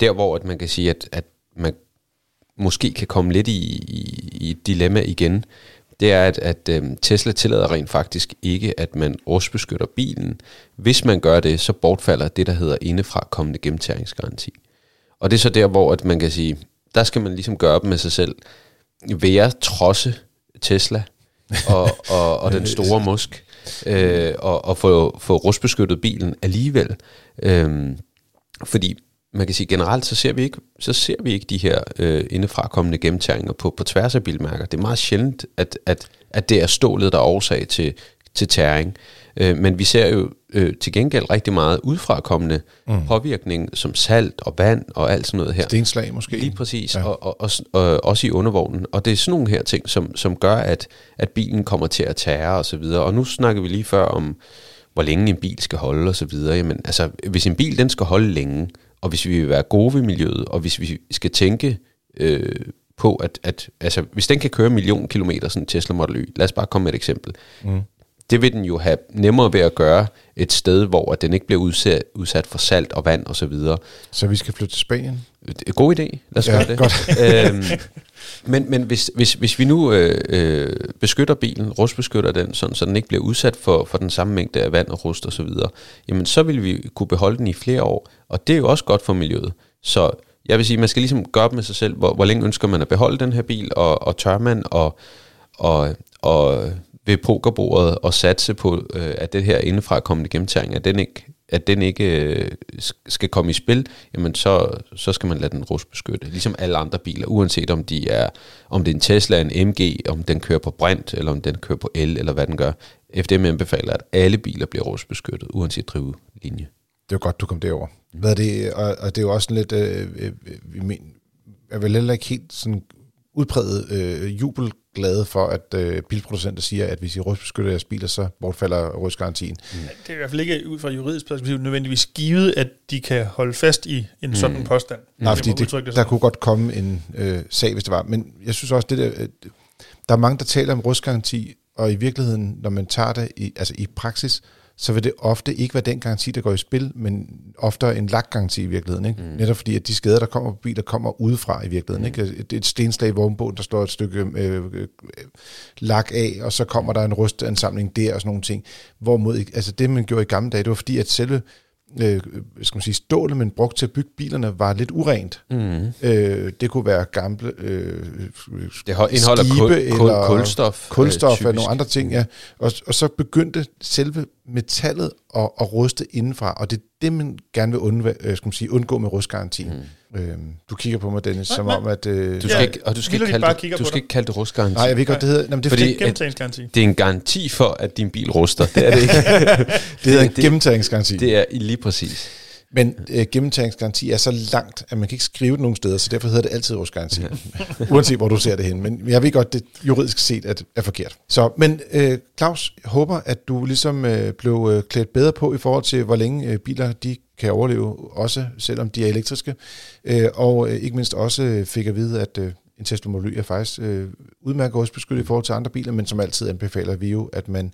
der hvor at man kan sige, at, at man måske kan komme lidt i, i, i et dilemma igen, det er, at, at øhm, Tesla tillader rent faktisk ikke, at man rustbeskytter bilen. Hvis man gør det, så bortfalder det, der hedder indefra kommende gennemtæringsgaranti. Og det er så der, hvor at man kan sige, der skal man ligesom gøre op med sig selv. Jeg trodse Tesla og, og, og den <laughs> store musk, øh, og, og få, få rustbeskyttet bilen alligevel? Øh, fordi man kan sige generelt, så ser vi ikke, så ser vi ikke de her øh, indefrakommende gennemtæringer på, på tværs af bilmærker. Det er meget sjældent, at, at, at det er stålet, der er årsag til, til tæring. Øh, men vi ser jo øh, til gengæld rigtig meget udfrakommende mm. påvirkning, som salt og vand og alt sådan noget her. Stenslag måske. Lige præcis, ja. og, og, og, og også i undervognen. Og det er sådan nogle her ting, som, som gør, at, at bilen kommer til at tære og så videre. Og nu snakker vi lige før om, hvor længe en bil skal holde og så videre. Jamen, altså, hvis en bil den skal holde længe, og hvis vi vil være gode ved miljøet, og hvis vi skal tænke øh, på, at, at altså, hvis den kan køre en million kilometer, sådan en Tesla Model Y, lad os bare komme med et eksempel, mm. det vil den jo have nemmere ved at gøre et sted, hvor at den ikke bliver udsat, udsat for salt og vand og så videre. Så vi skal flytte til Spanien? God idé, lad os ja, gøre det. Godt. øhm, <laughs> men men hvis, hvis, hvis vi nu øh, øh, beskytter bilen, rustbeskytter den, sådan, så den ikke bliver udsat for, for den samme mængde af vand og rust og så videre, jamen så vil vi kunne beholde den i flere år, og det er jo også godt for miljøet. Så jeg vil sige, man skal ligesom gøre op med sig selv, hvor, hvor længe ønsker man at beholde den her bil, og, og tør man, og, og, og ved pokerbordet og satse på, øh, at det her indefra kommende gennemtæring, at den ikke, at den ikke øh, skal komme i spil, jamen så, så skal man lade den rustbeskytte. Ligesom alle andre biler, uanset om de er, om det er en Tesla, en MG, om den kører på brint, eller om den kører på el, eller hvad den gør. FDM anbefaler, at alle biler bliver rustbeskyttet, uanset drivlinje. Det er godt, du kom derover. Hvad er det, og, og det er jo også lidt, øh, øh, øh vi men, er vel heller ikke helt sådan udpræget øh, jubelglade for, at øh, bilproducenter siger, at hvis I rustbeskytter jeres biler, så bortfalder rustgarantien. Mm. Det er i hvert fald ikke ud fra juridisk perspektiv nødvendigvis givet, at de kan holde fast i en mm. sådan påstand. Nej, fordi det, det der kunne godt komme en øh, sag, hvis det var. Men jeg synes også, det der, øh, der er mange, der taler om rustgaranti, og i virkeligheden, når man tager det i, altså i praksis, så vil det ofte ikke være den garanti, der går i spil, men ofte en lakgaranti i virkeligheden. Ikke? Mm. Netop fordi, at de skader, der kommer på biler, kommer udefra i virkeligheden. Mm. Ikke? Det er et stenslag i vognbogen, der står et stykke øh, øh, lak af, og så kommer der en rustansamling der og sådan nogle ting. Hvorimod, altså det, man gjorde i gamle dage, det var fordi, at selve øh, skal man sige, stålet, man brugte til at bygge bilerne, var lidt urent. Mm. Øh, det kunne være gamle øh, det indeholder skibe kul, eller kulstof, kulstof øh, eller nogle andre ting. Ja. Og, og så begyndte selve metallet at, at ruste indenfra, og det er det, man gerne vil undvæ, øh, skal man sige, undgå med rustgarantien. Mm. Øhm, du kigger på mig, Dennis, som om, at... Øh, du skal ikke, og du skal, ikke kalde, det, du skal ikke kalde det rustgaranti. Nej, jeg ved godt, det hedder... Jamen, det er fordi, fordi det er en garanti for, at din bil ruster. Det er det ikke. <laughs> det hedder en gennemtagningsgaranti. Det er lige præcis. Men øh, gennemtagningsgaranti er så langt, at man kan ikke skrive det nogen steder, så derfor hedder det altid årsgaranti. <laughs> Uanset hvor du ser det hen. Men jeg ved godt, det juridisk set er, er forkert. Så, men øh, Claus, jeg håber, at du ligesom øh, blev øh, klædt bedre på i forhold til, hvor længe øh, biler de kan overleve, også selvom de er elektriske. Øh, og øh, ikke mindst også øh, fik at vide, at øh, en Tesla Model Y er faktisk øh, udmærket rustbeskyttet i forhold til andre biler, men som altid anbefaler vi jo, at man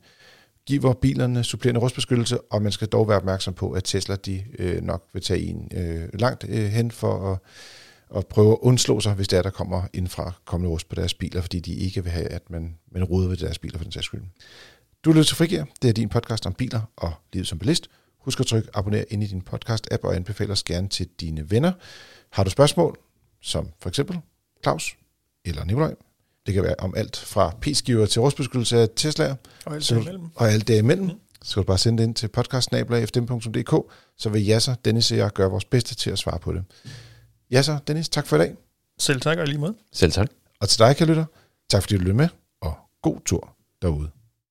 giver bilerne supplerende rustbeskyttelse, og man skal dog være opmærksom på, at Tesla de øh, nok vil tage en øh, langt øh, hen for at, at prøve at undslå sig, hvis det er, der kommer ind fra kommende rust på deres biler, fordi de ikke vil have, at man, man ruder ved deres biler for den sags skyld. Du lytter til Frigir. Det er din podcast om biler og livet som bilist. Husk at trykke abonner ind i din podcast-app og anbefale os gerne til dine venner. Har du spørgsmål, som for eksempel Claus eller Nikolaj, det kan være om alt fra p-skiver til rustbeskyttelse af Tesla'er. Og alt derimellem. Og alt derimellem. Mm. Så skal du bare sende det ind til podcastnabla.fdm.dk, så vil Jasser, Dennis og jeg gøre vores bedste til at svare på det. Jasser, Dennis, tak for i dag. Selv tak og lige måde. Selv tak. Og til dig, kan lytter, tak fordi du lyttede med, og god tur derude.